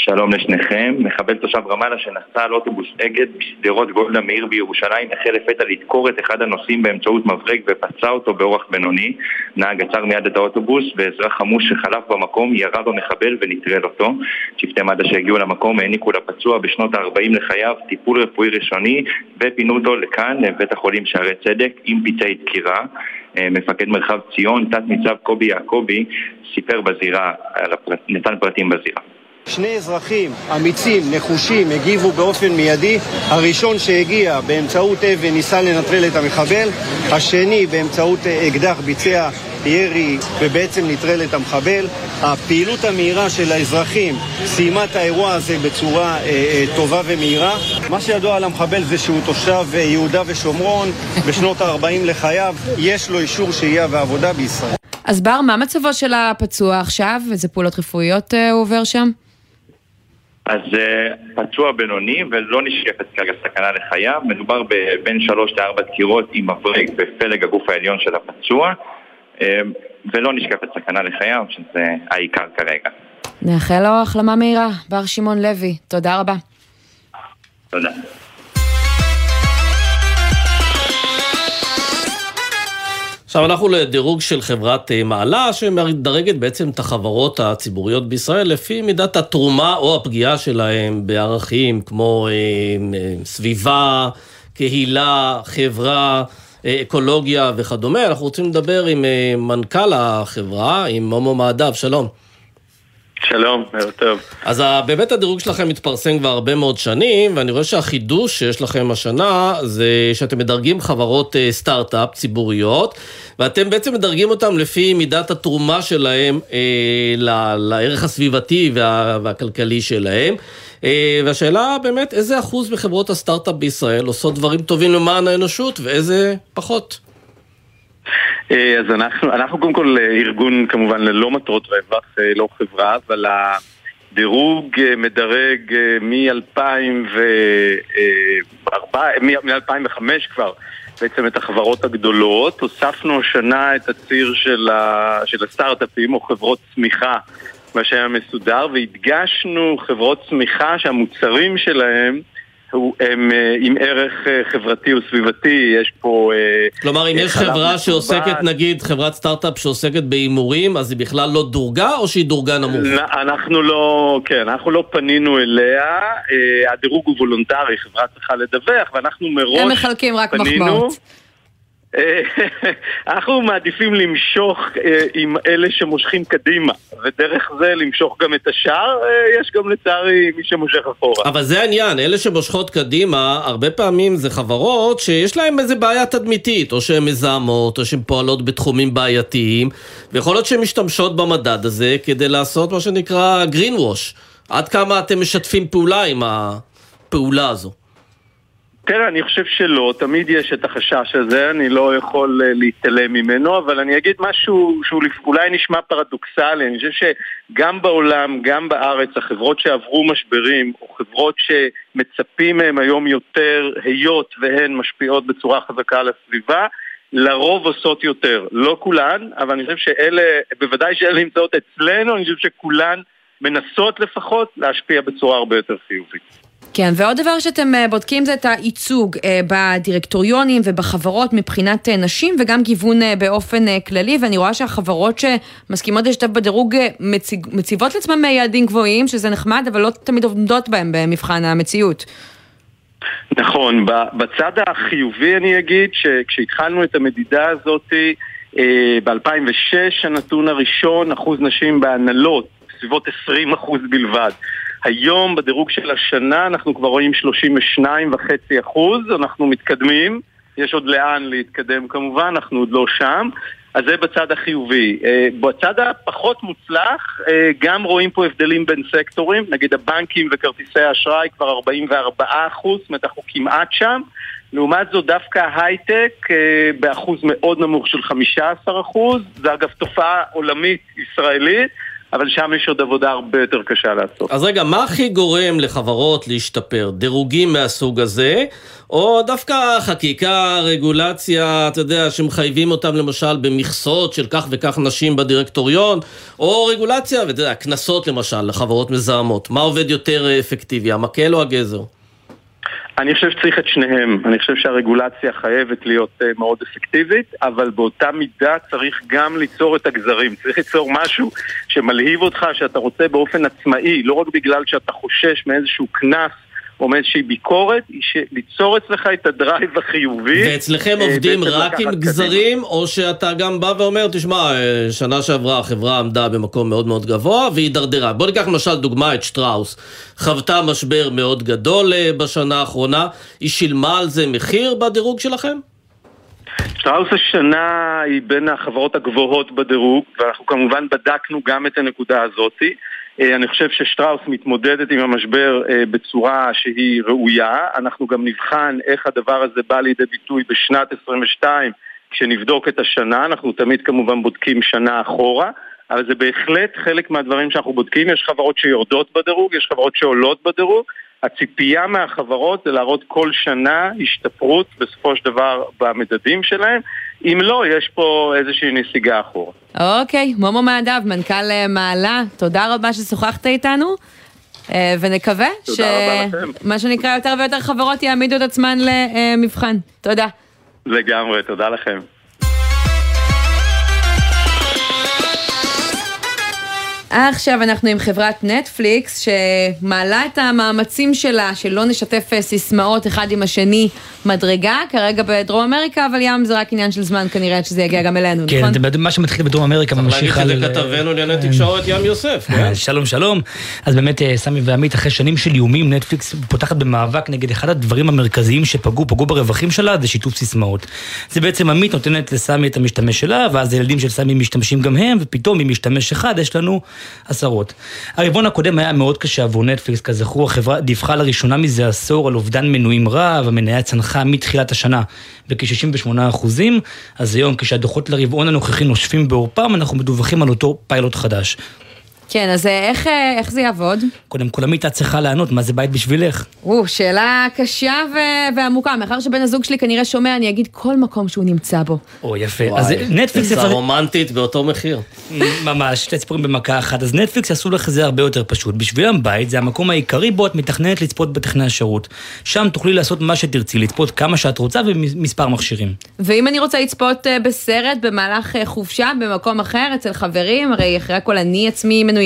שלום לשניכם. מחבל תושב רמאללה שנסע על אוטובוס אגד בשדרות גולדה מאיר בירושלים החל לפתע לדקור את אחד הנוסעים באמצעות מברג ופצע אותו באורח בינוני. נהג עצר מיד את האוטובוס ואזרח חמוש שחלף במקום ירה במחבל ונטרל אותו. צוותי מד"א שהגיעו למקום העניקו לפצוע בשנות ה-40 לחייו טיפול רפואי ראשוני ופינו אותו לכאן, לבית החולים שערי צדק, עם פצעי דקירה. אה, מפקד מרחב ציון, תת ניצב קובי יעקבי, סיפר בזירה, נתן פרטים בזירה. שני אזרחים אמיצים, נחושים, הגיבו באופן מיידי. הראשון שהגיע באמצעות אבן ניסה לנטרל את המחבל, השני באמצעות אקדח ביצע ירי ובעצם נטרל את המחבל. הפעילות המהירה של האזרחים סיימה את האירוע הזה בצורה אה, אה, טובה ומהירה. מה שידוע על המחבל זה שהוא תושב אה, יהודה ושומרון בשנות ה-40 לחייו, יש לו אישור שהייה ועבודה בישראל. אז בר, מה מצבו של הפצוע עכשיו? איזה פעולות רפואיות אה, הוא עובר שם? אז uh, פצוע בינוני ולא נשקפת כרגע סכנה לחייו, מדובר בין שלוש לארבע דקירות עם מברג בפלג הגוף העליון של הפצוע uh, ולא נשקפת סכנה לחייו, שזה העיקר כרגע. נאחל לו החלמה מהירה, בר שמעון לוי, תודה רבה. תודה. עכשיו אנחנו לדירוג של חברת אה, מעלה, שמדרגת בעצם את החברות הציבוריות בישראל לפי מידת התרומה או הפגיעה שלהם בערכים כמו אה, אה, סביבה, קהילה, חברה, אקולוגיה וכדומה. אנחנו רוצים לדבר עם מנכ"ל החברה, עם מומו מעדב, שלום. שלום, ערב טוב. אז באמת הדירוג שלכם מתפרסם כבר הרבה מאוד שנים, ואני רואה שהחידוש שיש לכם השנה זה שאתם מדרגים חברות אה, סטארט-אפ ציבוריות, ואתם בעצם מדרגים אותם לפי מידת התרומה שלהם אה, לערך הסביבתי וה, והכלכלי שלהם. אה, והשאלה באמת, איזה אחוז מחברות הסטארט-אפ בישראל עושות דברים טובים למען האנושות ואיזה פחות? אה, אז אנחנו, אנחנו קודם כל אה, ארגון כמובן ללא מטרות רווח, אה, לא חברה, אבל הדירוג מדרג מ-2005 כבר בעצם את החברות הגדולות. הוספנו השנה את הציר של, ה, של הסטארט-אפים או חברות צמיחה, מה שהיה מסודר, והדגשנו חברות צמיחה שהמוצרים שלהם הם אה, עם ערך אה, חברתי או סביבתי, יש פה... אה, כלומר, אם יש חברה שעוסקת, נגיד, חברת סטארט-אפ שעוסקת בהימורים, אז היא בכלל לא דורגה, או שהיא דורגה נמוך? אנחנו לא, כן, אנחנו לא פנינו אליה, הדירוג הוא וולונטרי, חברה צריכה לדווח, ואנחנו מראש הם מחלקים רק מחמאות. אה, אנחנו מעדיפים למשוך אה, עם אלה שמושכים קדימה, ודרך זה למשוך גם את השאר, אה, יש גם לצערי מי שמושך אחורה. אבל זה העניין, אלה שמושכות קדימה, הרבה פעמים זה חברות שיש להן איזה בעיה תדמיתית, או שהן מזהמות, או שהן פועלות בתחומים בעייתיים, ויכול להיות שהן משתמשות במדד הזה כדי לעשות מה שנקרא green wash. עד כמה אתם משתפים פעולה עם הפעולה הזו? תראה, אני חושב שלא, תמיד יש את החשש הזה, אני לא יכול uh, להתעלם ממנו, אבל אני אגיד משהו שהוא אולי נשמע פרדוקסלי, אני חושב שגם בעולם, גם בארץ, החברות שעברו משברים, או חברות שמצפים מהן היום יותר, היות והן משפיעות בצורה חזקה על הסביבה, לרוב עושות יותר. לא כולן, אבל אני חושב שאלה, בוודאי שאלה נמצאות אצלנו, אני חושב שכולן מנסות לפחות להשפיע בצורה הרבה יותר חיובית. כן, ועוד דבר שאתם אה, בודקים זה את הייצוג אה, בדירקטוריונים ובחברות מבחינת אה, נשים וגם גיוון באופן כללי, ואני רואה שהחברות שמסכימות להשתתף בדירוג מציג, מציבות לעצמם יעדים גבוהים, שזה נחמד, אבל לא תמיד עומדות בהם במבחן המציאות. נכון, בצד החיובי אני אגיד שכשהתחלנו את המדידה הזאת ב-2006 הנתון הראשון, אחוז נשים בהנהלות בסביבות 20% בלבד. היום בדירוג של השנה אנחנו כבר רואים 32.5%, אנחנו מתקדמים, יש עוד לאן להתקדם כמובן, אנחנו עוד לא שם. אז זה בצד החיובי. אה, בצד הפחות מוצלח, אה, גם רואים פה הבדלים בין סקטורים, נגיד הבנקים וכרטיסי האשראי כבר 44 אחוז, זאת אומרת אנחנו כמעט שם. לעומת זאת דווקא ההייטק אה, באחוז מאוד נמוך של 15 אחוז, זה אגב תופעה עולמית ישראלית. אבל שם יש עוד עבודה הרבה יותר קשה לעשות. אז רגע, מה הכי גורם לחברות להשתפר? דירוגים מהסוג הזה, או דווקא חקיקה, רגולציה, אתה יודע, שמחייבים אותם למשל במכסות של כך וכך נשים בדירקטוריון, או רגולציה, ואתה יודע, קנסות למשל לחברות מזהמות. מה עובד יותר אפקטיבי, המקל או הגזר? אני חושב שצריך את שניהם. אני חושב שהרגולציה חייבת להיות uh, מאוד אפקטיבית, אבל באותה מידה צריך גם ליצור את הגזרים. צריך ליצור משהו שמלהיב אותך, שאתה רוצה באופן עצמאי, לא רק בגלל שאתה חושש מאיזשהו קנס או מאיזושהי ביקורת, היא ליצור אצלך את הדרייב החיובי. ואצלכם אה, עובדים רק עם גזרים, קדימה. או שאתה גם בא ואומר, תשמע, אה, שנה שעברה החברה עמדה במקום מאוד מאוד גבוה והידרדרה. בוא ניקח למשל דוגמה את שטראוס. חוותה משבר מאוד גדול אה, בשנה האחרונה, היא שילמה על זה מחיר בדירוג שלכם? שטראוס השנה היא בין החברות הגבוהות בדירוג, ואנחנו כמובן בדקנו גם את הנקודה הזאתי. אה, אני חושב ששטראוס מתמודדת עם המשבר אה, בצורה שהיא ראויה. אנחנו גם נבחן איך הדבר הזה בא לידי ביטוי בשנת 22 כשנבדוק את השנה. אנחנו תמיד כמובן בודקים שנה אחורה. אבל זה בהחלט חלק מהדברים שאנחנו בודקים. יש חברות שיורדות בדירוג, יש חברות שעולות בדירוג. הציפייה מהחברות זה להראות כל שנה השתפרות בסופו של דבר במדדים שלהם. אם לא, יש פה איזושהי נסיגה אחורה. אוקיי, מומו מהדב, מנכ"ל אה, מעלה, תודה רבה ששוחחת איתנו. אה, ונקווה שמה שנקרא יותר ויותר חברות יעמידו את עצמן למבחן. תודה. לגמרי, תודה לכם. עכשיו אנחנו עם חברת נטפליקס שמעלה את המאמצים שלה שלא נשתף סיסמאות אחד עם השני מדרגה, כרגע בדרום אמריקה, אבל ים זה רק עניין של זמן כנראה שזה יגיע גם אלינו, כן, נכון? כן, מה שמתחיל בדרום אמריקה ממשיך על... צריך להגיד שזה כתבנו לענייני תקשורת ים יוסף, כן? שלום שלום. אז באמת אה, סמי ועמית, אחרי שנים של איומים, נטפליקס פותחת במאבק נגד אחד הדברים המרכזיים שפגעו, פגעו ברווחים שלה, זה שיתוף סיסמאות. זה בעצם עמית נותנת לסמי את המשתמש שלה, ואז הילדים של סמי משתמשים גם הם, ופתאום עם משתמש אחד יש לנו עשרות. הרבעון הקודם היה מאוד קשה עבור נטפליקס, כזכור, החברה דיווחה לראשונה מזה עשור על אובדן מנויים רב, המניה צנחה מתחילת השנה בכ-68 אחוזים, אז היום כשהדוחות לרבעון הנוכחי נושפים בעורפם, אנחנו מדווחים על אותו פיילוט חדש. כן, אז אה, איך, אה, איך זה יעבוד? קודם כל, עמית, את צריכה לענות, מה זה בית בשבילך? או, שאלה קשה ו- ועמוקה. מאחר שבן הזוג שלי כנראה שומע, אני אגיד כל מקום שהוא נמצא בו. או, יפה. וואי, אז נטפליקס... איזה רומנטית באותו מחיר. ממש, שתי ציפורים במכה אחת. אז נטפליקס יעשו לך זה הרבה יותר פשוט. בשבילם בית זה המקום העיקרי בו את מתכננת לצפות בטכנאי השירות. שם תוכלי לעשות מה שתרצי, לצפות כמה שאת רוצה ומספר מכשירים. ואם אני רוצה לצפות אה, בסרט במהלך חופשה במקום אחר, אצל חברים, הרי אחרי הכל אני עצמי מנויה.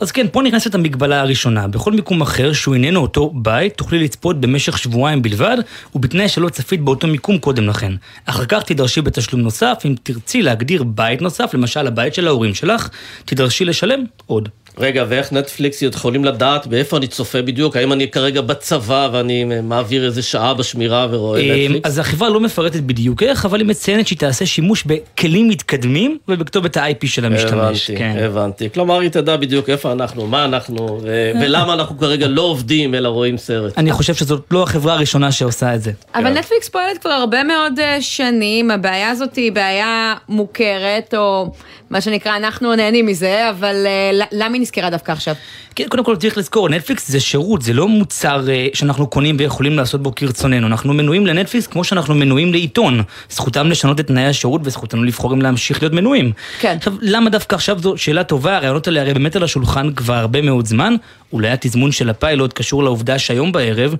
אז כן, פה נכנסת המגבלה הראשונה. בכל מיקום אחר שהוא איננו אותו בית, תוכלי לצפות במשך שבועיים בלבד, ובתנאי שלא צפית באותו מיקום קודם לכן. אחר כך תדרשי בתשלום נוסף, אם תרצי להגדיר בית נוסף, למשל הבית של ההורים שלך, תדרשי לשלם עוד. רגע, ואיך נטפליקס יכולים לדעת באיפה אני צופה בדיוק? האם אני כרגע בצבא ואני מעביר איזה שעה בשמירה ורואה אמ, נטפליקס? אז החברה לא מפרטת בדיוק איך, אבל היא מציינת שהיא תעשה שימוש בכלים מתקדמים ובכתובת ה-IP של המשתמש. הבנתי, כן. הבנתי. כלומר, היא תדע בדיוק איפה אנחנו, מה אנחנו, ולמה אנחנו כרגע לא עובדים, אלא רואים סרט. אני חושב שזאת לא החברה הראשונה שעושה את זה. אבל כן. נטפליקס פועלת כבר הרבה מאוד אה, שנים, הבעיה הזאת היא בעיה מוכרת, או מה שנקרא, אנחנו נהנים מזה, אבל אה, למה היא נזכרה דווקא עכשיו? כן, קודם כל צריך לזכור, נטפליקס זה שירות, זה לא מוצר אה, שאנחנו קונים ויכולים לעשות בו כרצוננו. אנחנו מנויים לנטפליקס כמו שאנחנו מנויים לעיתון. זכותם לשנות את תנאי השירות וזכותנו לבחור אם להמשיך להיות מנויים. כן. עכשיו, למה דווקא עכשיו זו שאלה טובה? הרעיונות האלה הרי באמת על השולחן כבר הרבה מאוד זמן. אולי התזמון של הפיילוט קשור לעובדה שהיום בערב,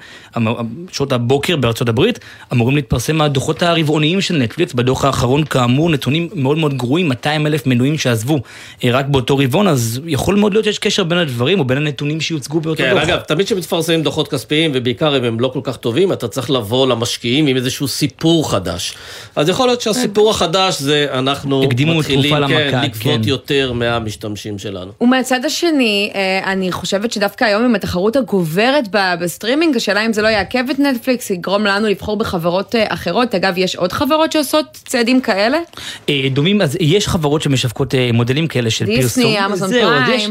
שעות הבוקר בארצות הברית, אמורים להתפרסם הדוחות הרבעוניים של נטפליקס. בדוח האחרון, כאמור, נתונים מאוד מאוד גרועים, 200 אלף מנויים. המנויים שעזבו אה, רק באותו רבעון, אז יכול מאוד להיות שיש קשר בין הדברים או בין הנתונים שיוצגו באותו כן, דוח. אגב, תמיד כשמתפרסמים דוחות כספיים, ובעיקר אם הם לא כל כך טובים, אתה צריך לבוא למשקיעים עם איזשהו סיפור חדש. אז יכול להיות שהסיפור החדש זה אנחנו מתחילים, כן, לגבות כן. יותר מהמשתמשים שלנו. ומהצד השני, אה, אני חושבת שדווקא היום עם התחרות הגוברת בסטרימינג, השאלה אם זה לא יעכב את נטפליקס, יגרום לנו לבחור בחברות אה, אחרות. אגב, יש עוד חברות שעושות צעדים כאלה? דומים, אז יש חברות שמשווקות אה, מודלים כאלה של דיסני, פרסומות. אמזון זהו, אז פריים. יש,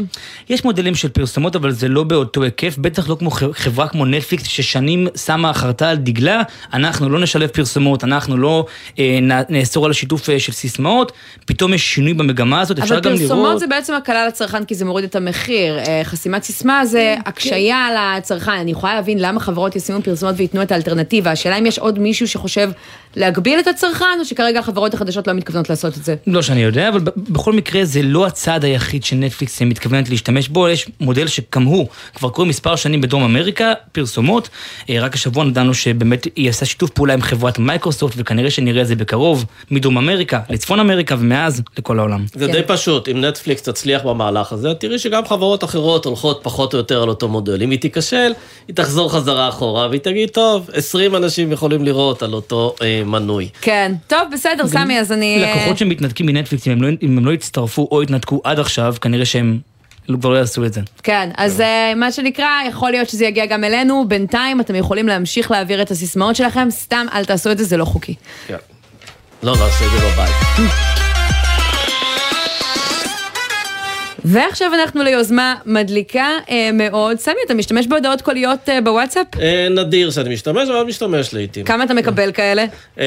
יש מודלים של פרסומות, אבל זה לא באותו היקף, בטח לא כמו חברה כמו נטפליקס, ששנים שמה חרתה על דגלה, אנחנו לא נשלב פרסומות, אנחנו לא אה, נאסור על השיתוף אה, של סיסמאות, פתאום יש שינוי במגמה הזאת, אפשר אבל גם פרסומות לראות... זה בעצם הקלה לצרכן כי זה מוריד את המחיר. אה, חסימת סיסמה זה הקשיה על הצרכן. אני יכולה להבין למה חברות ישימו פרסומות וייתנו את האלטרנטיבה. השאלה אם יש עוד מישהו שחושב להגביל את הצרכן, או שכרגע החברות החדשות לא מתכוונות לעשות את זה. לא שאני יודע, אבל בכל מקרה זה לא הצעד היחיד שנטפליקס מתכוונת להשתמש בו, יש מודל שגם הוא כבר קורה מספר שנים בדרום אמריקה, פרסומות, אה, רק השבוע נדענו שבאמת היא עשה שיתוף פעולה עם חברת מייקרוסופט, וכנראה שנראה את זה בקרוב, מדרום אמריקה לצפון אמריקה ומאז לכל העולם. זה די פשוט, אם נטפליקס תצליח במהלך הזה, תראי שגם חברות אחרות הולכות פחות או יותר על אותו מודל. אם היא תיכשל, היא תחזור חזרה אחורה, והיא תגיד, טוב, 20 אנשים יכולים לראות על אותו אה, מנוי. כן. טוב, בסדר, סמי, אז אני... אה, לקוחות שמתנתקים מנטפליקס, אם הם לא- אם הם לא יצטרפו או יתנתקו עד עכשיו, כנראה שהם לא- כבר לא יעשו את זה. כן, אז אה, מה שנקרא, יכול להיות שזה יגיע גם אלינו. בינתיים אתם יכולים להמשיך להעביר את הסיסמאות שלכם, סתם אל תעשו את זה, זה לא חוקי. כן. לא נעשה את זה בבית. ועכשיו אנחנו ליוזמה מדליקה אה, מאוד. סמי, אתה משתמש בהודעות קוליות אה, בוואטסאפ? אה, נדיר שאני משתמש, אבל משתמש לעיתים. כמה אתה מקבל כאלה? אה,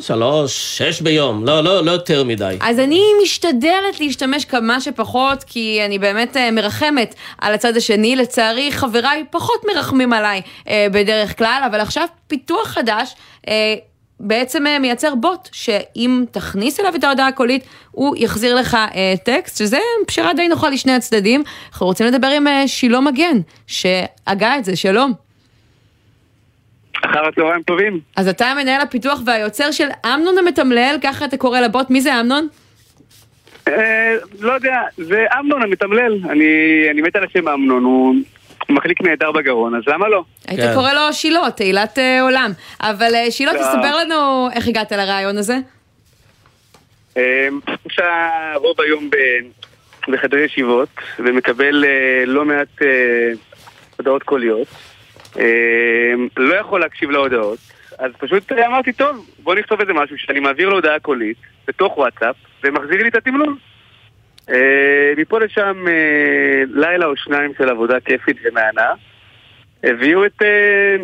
שלוש, שש ביום, לא, לא, לא יותר מדי. אז אני משתדלת להשתמש כמה שפחות, כי אני באמת אה, מרחמת על הצד השני. לצערי, חבריי פחות מרחמים עליי אה, בדרך כלל, אבל עכשיו פיתוח חדש. אה, בעצם אה, מייצר בוט, שאם תכניס אליו את ההודעה הקולית, הוא יחזיר לך אה, טקסט, שזה פשרה די נוחה לשני הצדדים. אנחנו רוצים לדבר עם אה, שילה מגן, שהגה את זה, שלום. אחר הצהריים טובים. אז אתה מנהל הפיתוח והיוצר של אמנון המתמלל, ככה אתה קורא לבוט, מי זה אמנון? אה, לא יודע, זה אמנון המתמלל. אני, אני מת על השם אמנון, הוא הוא מחליק נהדר בגרון, אז למה לא? היית קורא לו שילה, תהילת אה, עולם. אבל אה, שילה, לא. תספר לנו איך הגעת לרעיון הזה. אה, נמצא רוב היום בחדרי ישיבות, ומקבל אה, לא מעט אה, הודעות קוליות. לא יכול להקשיב להודעות, אז פשוט אמרתי, טוב, בוא נכתוב איזה משהו שאני מעביר לו הודעה קולית בתוך וואטסאפ, ומחזיר לי את התמלול. אה, מפה לשם אה, לילה או שניים של עבודה כיפית ומהנה, הביאו את, אה,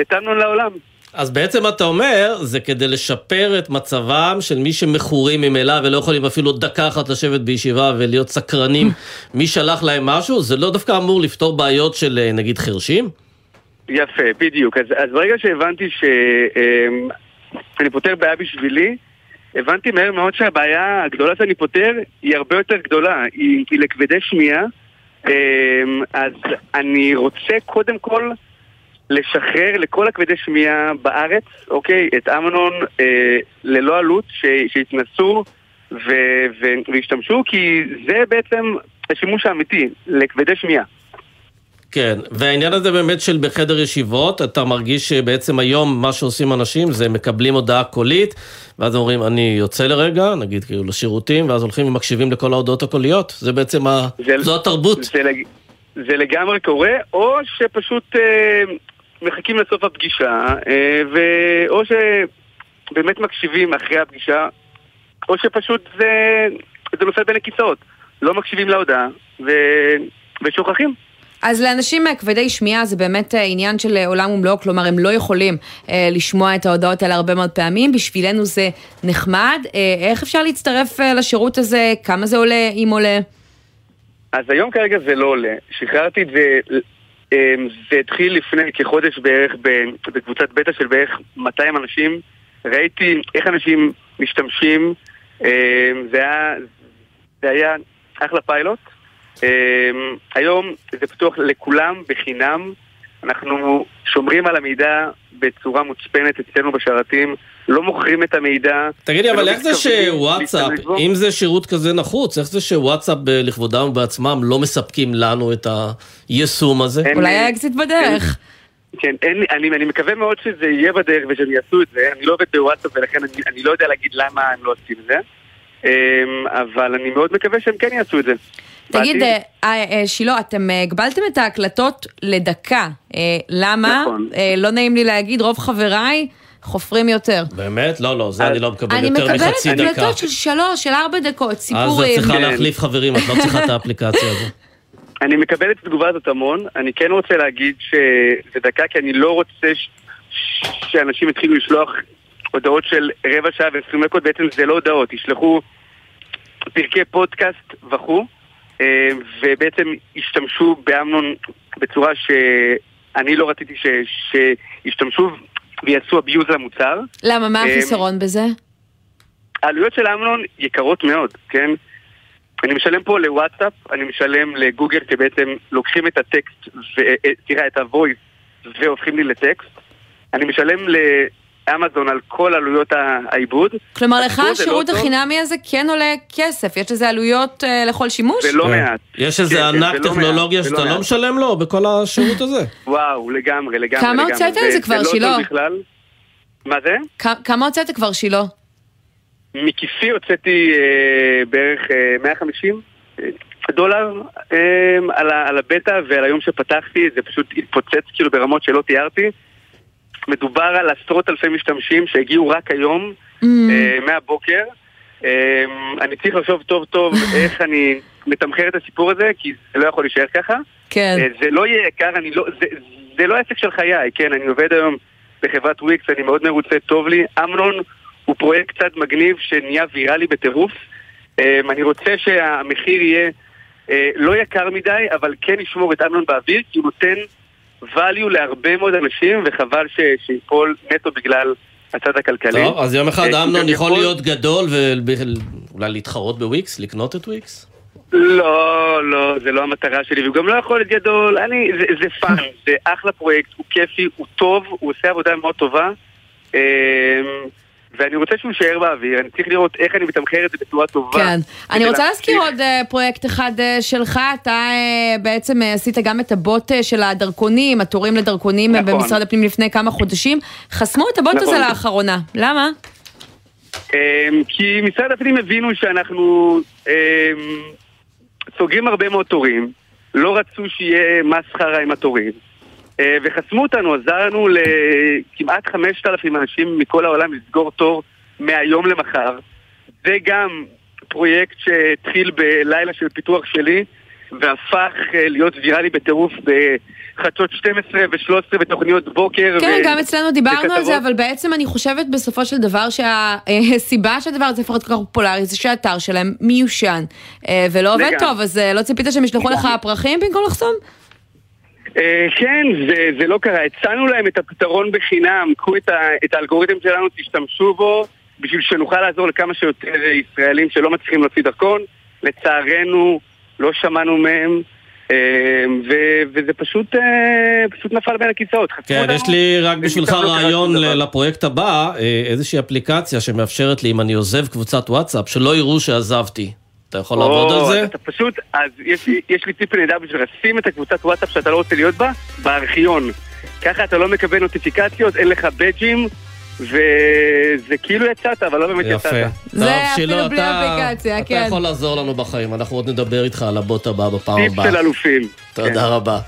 את אמנון לעולם. אז בעצם אתה אומר, זה כדי לשפר את מצבם של מי שמכורים ממילא ולא יכולים אפילו דקה אחת לשבת בישיבה ולהיות סקרנים מי שלח להם משהו, זה לא דווקא אמור לפתור בעיות של נגיד חרשים? יפה, בדיוק. אז, אז ברגע שהבנתי שאני פותר בעיה בשבילי, הבנתי מהר מאוד שהבעיה הגדולה שאני פותר היא הרבה יותר גדולה, היא, היא לכבדי שמיעה. אמ, אז אני רוצה קודם כל לשחרר לכל הכבדי שמיעה בארץ, אוקיי, את אמנון אה, ללא עלות, ש- שיתנסו וישתמשו, כי זה בעצם השימוש האמיתי לכבדי שמיעה. כן, והעניין הזה באמת של בחדר ישיבות, אתה מרגיש שבעצם היום מה שעושים אנשים זה מקבלים הודעה קולית, ואז אומרים אני יוצא לרגע, נגיד כאילו לשירותים, ואז הולכים ומקשיבים לכל ההודעות הקוליות, זה בעצם ה... זו התרבות. זה, לג... זה לגמרי קורה, או שפשוט אה, מחכים לסוף הפגישה, אה, ו... או שבאמת מקשיבים אחרי הפגישה, או שפשוט זה, זה נופל בין הכיסאות. לא מקשיבים להודעה, ו... ושוכחים. אז לאנשים אה, כבדי שמיעה זה באמת אה, עניין של אה, עולם ומלואו, כלומר הם לא יכולים אה, לשמוע את ההודעות האלה הרבה מאוד פעמים, בשבילנו זה נחמד. אה, איך אפשר להצטרף אה, לשירות הזה? כמה זה עולה, אם עולה? אז היום כרגע זה לא עולה. שחררתי את זה, אמ, זה התחיל לפני כחודש בערך בקבוצת בטא של בערך 200 אנשים. ראיתי איך אנשים משתמשים, אמ, זה היה, זה היה אחלה פיילוט. אמ, היום זה פתוח לכולם בחינם, אנחנו שומרים על המידע בצורה מוצפנת אצלנו בשרתים, לא מוכרים את המידע. תגידי, אבל איך זה שוואטסאפ. אם זה שירות כזה נחוץ, איך זה שוואטסאפ ב- לכבודם ובעצמם לא מספקים לנו את היישום הזה? אולי האקזיט בדרך. כן, אין, אני, אני מקווה מאוד שזה יהיה בדרך ושהם יעשו את זה. אני לא עובד בוואטסאפ ולכן אני, אני לא יודע להגיד למה הם לא עושים את זה. אמ, אבל אני מאוד מקווה שהם כן יעשו את זה. תגיד. אה, אה, שילה, אתם אה, הגבלתם את ההקלטות לדקה. למה? נכון. לא נעים לי להגיד, רוב חבריי חופרים יותר. באמת? לא, לא, זה אני לא מקבל אני יותר מקבלת מחצי דקה. הקלטות של שלוש, של ארבע דקות, אז את סיפורים. צריכה כן. להחליף חברים, את לא צריכה את האפליקציה הזו. אני מקבל את התגובה הזאת המון, אני כן רוצה להגיד שזה דקה כי אני לא רוצה. שאנשים יתחילו לשלוח הודעות של רבע שעה ועשרים דקות, בעצם זה לא הודעות, ישלחו פרקי פודקאסט וכו', ובעצם ישתמשו באמנון בצורה שאני לא רציתי ש... שישתמשו ויעשו abuse למוצר. למה, מה אה, החיסרון בזה? העלויות של אמנון יקרות מאוד, כן? אני משלם פה לוואטסאפ, אני משלם לגוגל שבעצם לוקחים את הטקסט, ו... אה, סליחה, את ה-voice והופכים לי לטקסט. אני משלם לאמזון על כל עלויות העיבוד. כלומר, לך לא השירות טוב, החינמי הזה כן עולה כסף, יש לזה עלויות אה, לכל שימוש? ולא כן. מעט. יש איזה כן, ענק ולא טכנולוגיה שאתה לא מעט. משלם לו בכל השירות הזה? וואו, לגמרי, לגמרי. כמה. הוצאת על זה כבר, לא שילה? מה זה? כמה הוצאת כבר, שילה? מכיסי הוצאתי אה, בערך אה, 150 אה, דולר אה, על, ה- על הבטא ועל היום שפתחתי, זה פשוט התפוצץ כאילו ברמות שלא תיארתי. מדובר על עשרות אלפי משתמשים שהגיעו רק היום, Mm. אה, מהבוקר. אה, אני צריך לחשוב טוב טוב איך אני מתמחר את הסיפור הזה, כי זה לא יכול להישאר ככה. כן. אה, זה לא יהיה יקר, אני לא, זה, זה לא עסק של חיי, כן, אני עובד היום בחברת וויקס, אני מאוד מרוצה, טוב לי. אמנון הוא פרויקט קצת מגניב שנהיה ויראלי בטירוף. אה, אני רוצה שהמחיר יהיה אה, לא יקר מדי, אבל כן ישמור את אמנון באוויר, כי הוא נותן value להרבה מאוד אנשים, וחבל ש- שיפול נטו בגלל הצד הכלכלי. טוב, אז יום אחד אה, אמנון יכול להיות גדול ואולי להתחרות בוויקס? לקנות את וויקס? לא, לא, זה לא המטרה שלי, והוא גם לא יכול להיות גדול, אני, זה, זה fun, זה אחלה פרויקט, הוא כיפי, הוא טוב, הוא עושה עבודה מאוד טובה, אמ, ואני רוצה שהוא יישאר באוויר, אני צריך לראות איך אני מתמחר את זה בצורה טובה. כן. אני רוצה. להזכיר עוד אה, פרויקט אחד אה, שלך, אתה אה, בעצם עשית גם את הבוט של הדרכונים, התורים לדרכונים נכון. במשרד הפנים לפני כמה חודשים. חסמו את הבוט הזה נכון. לאחרונה, למה? אמ, כי משרד הפנים הבינו שאנחנו אמ, סוגרים הרבה מאוד תורים, לא רצו שיהיה מסחרה עם התורים, וחסמו אותנו, עזר לנו לכמעט 5,000 אנשים מכל העולם לסגור תור מהיום למחר. זה גם פרויקט שהתחיל בלילה של פיתוח שלי, והפך אה, להיות ויראלי בטירוף בחדשות 12 ו-13 בתוכניות בוקר. כן, ו- גם אצלנו דיברנו על זה, וכתבות. אבל בעצם אני חושבת בסופו של דבר שהסיבה שהדבר הזה יכול להיות כל כך פופולרי זה שהאתר שלהם מיושן אה, ולא עובד לגמרי. טוב, אז אה, לא ציפית שהם ישלחו לך פרחים במקום לחסום? אה, כן, זה, זה לא קרה. הצענו להם את הפתרון בחינם, קחו את, ה, את האלגוריתם שלנו, תשתמשו בו, בשביל שנוכל לעזור לכמה שיותר ישראלים שלא מצליחים להוציא דרכון. לצערנו, לא שמענו מהם, אה, ו, וזה פשוט, אה, פשוט נפל בין הכיסאות. כן, יש לי רק בשבילך רעיון לפרויקט הבא, איזושהי אפליקציה שמאפשרת לי, אם אני עוזב קבוצת וואטסאפ, שלא יראו שעזבתי. אתה יכול לעבוד על זה? אתה פשוט, אז יש לי, יש לי טיפ נהדר בשבילך, שים את הקבוצת וואטסאפ שאתה לא רוצה להיות בה, בארכיון. ככה אתה לא מקבל נוטיפיקציות, אין לך בדג'ים, וזה כאילו יצאת, אבל לא באמת יפה. יצאת. זה טוב, אפילו בלי אתה- אפליקציה, אתה כן. יכול לעזור לנו בחיים, אנחנו עוד נדבר איתך על הבוט הבא בפעם טיפ הבאה. של אלופים. תודה רבה.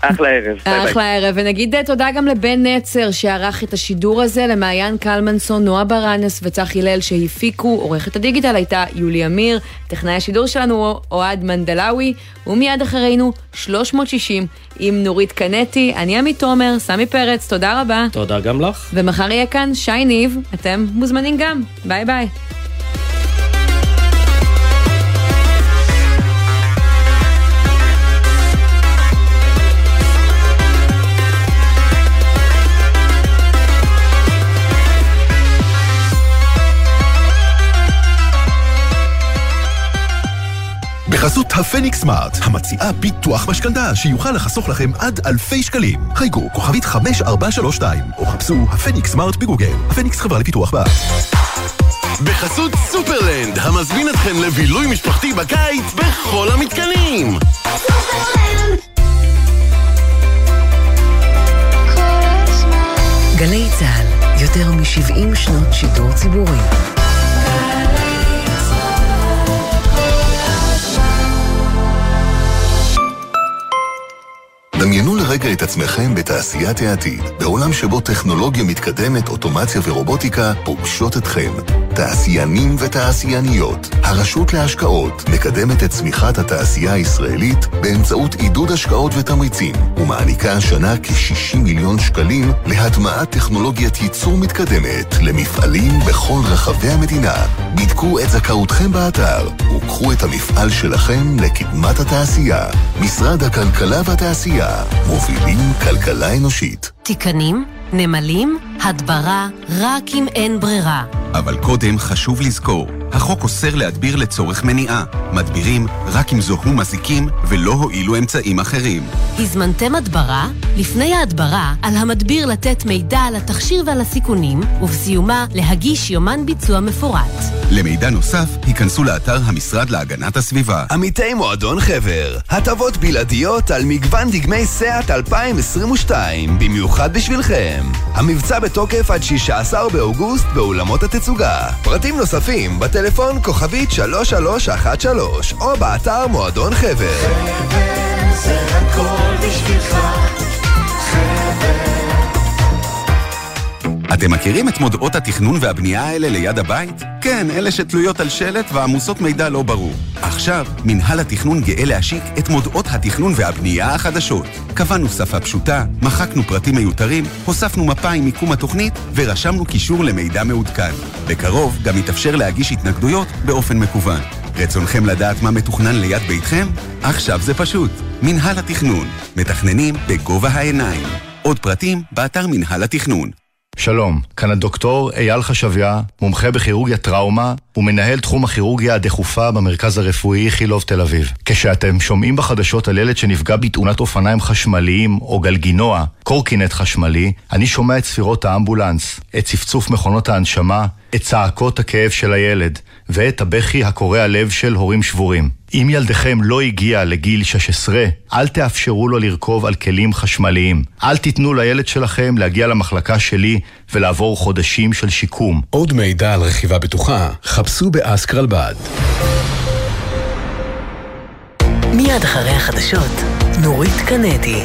אחלה ערב. ביי ביי. אחלה ערב, ונגיד אה, תודה גם לבן נצר שערך את השידור הזה, למעיין קלמנסון, נועה ברנס וצחי הלל שהפיקו, עורכת הדיגיטל הייתה יולי אמיר, טכנאי השידור שלנו הוא אוהד מנדלאווי, ומיד אחרינו 360 עם נורית קנטי, אני עמית תומר, סמי פרץ, תודה רבה. תודה גם לך. ומחר יהיה כאן שי ניב, אתם מוזמנים גם, ביי ביי. בחסות הפניקס סמארט, המציעה ביטוח משכנתה שיוכל לחסוך לכם עד אלפי שקלים. חייגו כוכבית 5432 או חפשו הפניקס סמארט בגוגל. הפניקס חברה לפיתוח בארץ. בחסות סופרלנד, המזמין אתכם לבילוי משפחתי בקיץ בכל המתקנים! גלי צה"ל, יותר מ-70 שנות שידור ציבורי. דמיינו לרגע את עצמכם בתעשיית העתיד, בעולם שבו טכנולוגיה מתקדמת, אוטומציה ורובוטיקה פוגשות אתכם. תעשיינים ותעשייניות, הרשות להשקעות מקדמת את צמיחת התעשייה הישראלית באמצעות עידוד השקעות ותמריצים, ומעניקה השנה כ-60 מיליון שקלים להטמעת טכנולוגיית ייצור מתקדמת למפעלים בכל רחבי המדינה. בדקו את זכאותכם באתר, וקחו את המפעל שלכם לקדמת התעשייה. משרד הכלכלה והתעשייה, מובילים כלכלה אנושית. תיקנים, נמלים, הדברה, רק אם אין ברירה. אבל קודם חשוב לזכור, החוק אוסר להדביר לצורך מניעה. מדבירים רק אם זוהו מזיקים ולא הועילו אמצעים אחרים. הזמנתם הדברה? לפני ההדברה, על המדביר לתת מידע על התכשיר ועל הסיכונים, ובסיומה להגיש יומן ביצוע מפורט. למידע נוסף, היכנסו לאתר המשרד להגנת הסביבה. עמיתי מועדון חבר, הטבות בלעדיות על מגוון דגמי סאט 2022, במיוחד בשבילכם. המבצע בתוקף עד 16 באוגוסט באולמות התצוגה. פרטים נוספים בטלפון כוכבית 3313 או באתר מועדון חבר. חבר זה הכל בשבילך, אתם מכירים את מודעות התכנון והבנייה האלה ליד הבית? כן, אלה שתלויות על שלט ועמוסות מידע לא ברור. עכשיו, מנהל התכנון גאה להשיק את מודעות התכנון והבנייה החדשות. קבענו שפה פשוטה, מחקנו פרטים מיותרים, הוספנו מפה עם מיקום התוכנית ורשמנו קישור למידע מעודכן. בקרוב גם יתאפשר להגיש התנגדויות באופן מקוון. רצונכם לדעת מה מתוכנן ליד ביתכם? עכשיו זה פשוט. מנהל התכנון. מתכננים בגובה העיניים. עוד פרטים באתר מנהל התכנון. שלום, כאן הדוקטור אייל חשביה, מומחה בכירורגיה טראומה ומנהל תחום הכירורגיה הדחופה במרכז הרפואי איכילוב תל אביב. כשאתם שומעים בחדשות על ילד שנפגע בתאונת אופניים חשמליים או גלגינוע, קורקינט חשמלי, אני שומע את ספירות האמבולנס, את צפצוף מכונות ההנשמה, את צעקות הכאב של הילד, ואת הבכי הקורע לב של הורים שבורים. אם ילדכם לא הגיע לגיל 16, אל תאפשרו לו לרכוב על כלים חשמליים. אל תיתנו לילד שלכם להגיע למחלקה שלי ולעבור חודשים של שיקום. עוד מידע על רכיבה בטוחה, חפשו באסק רלב"ד. מיד אחרי החדשות, נורית קנדי.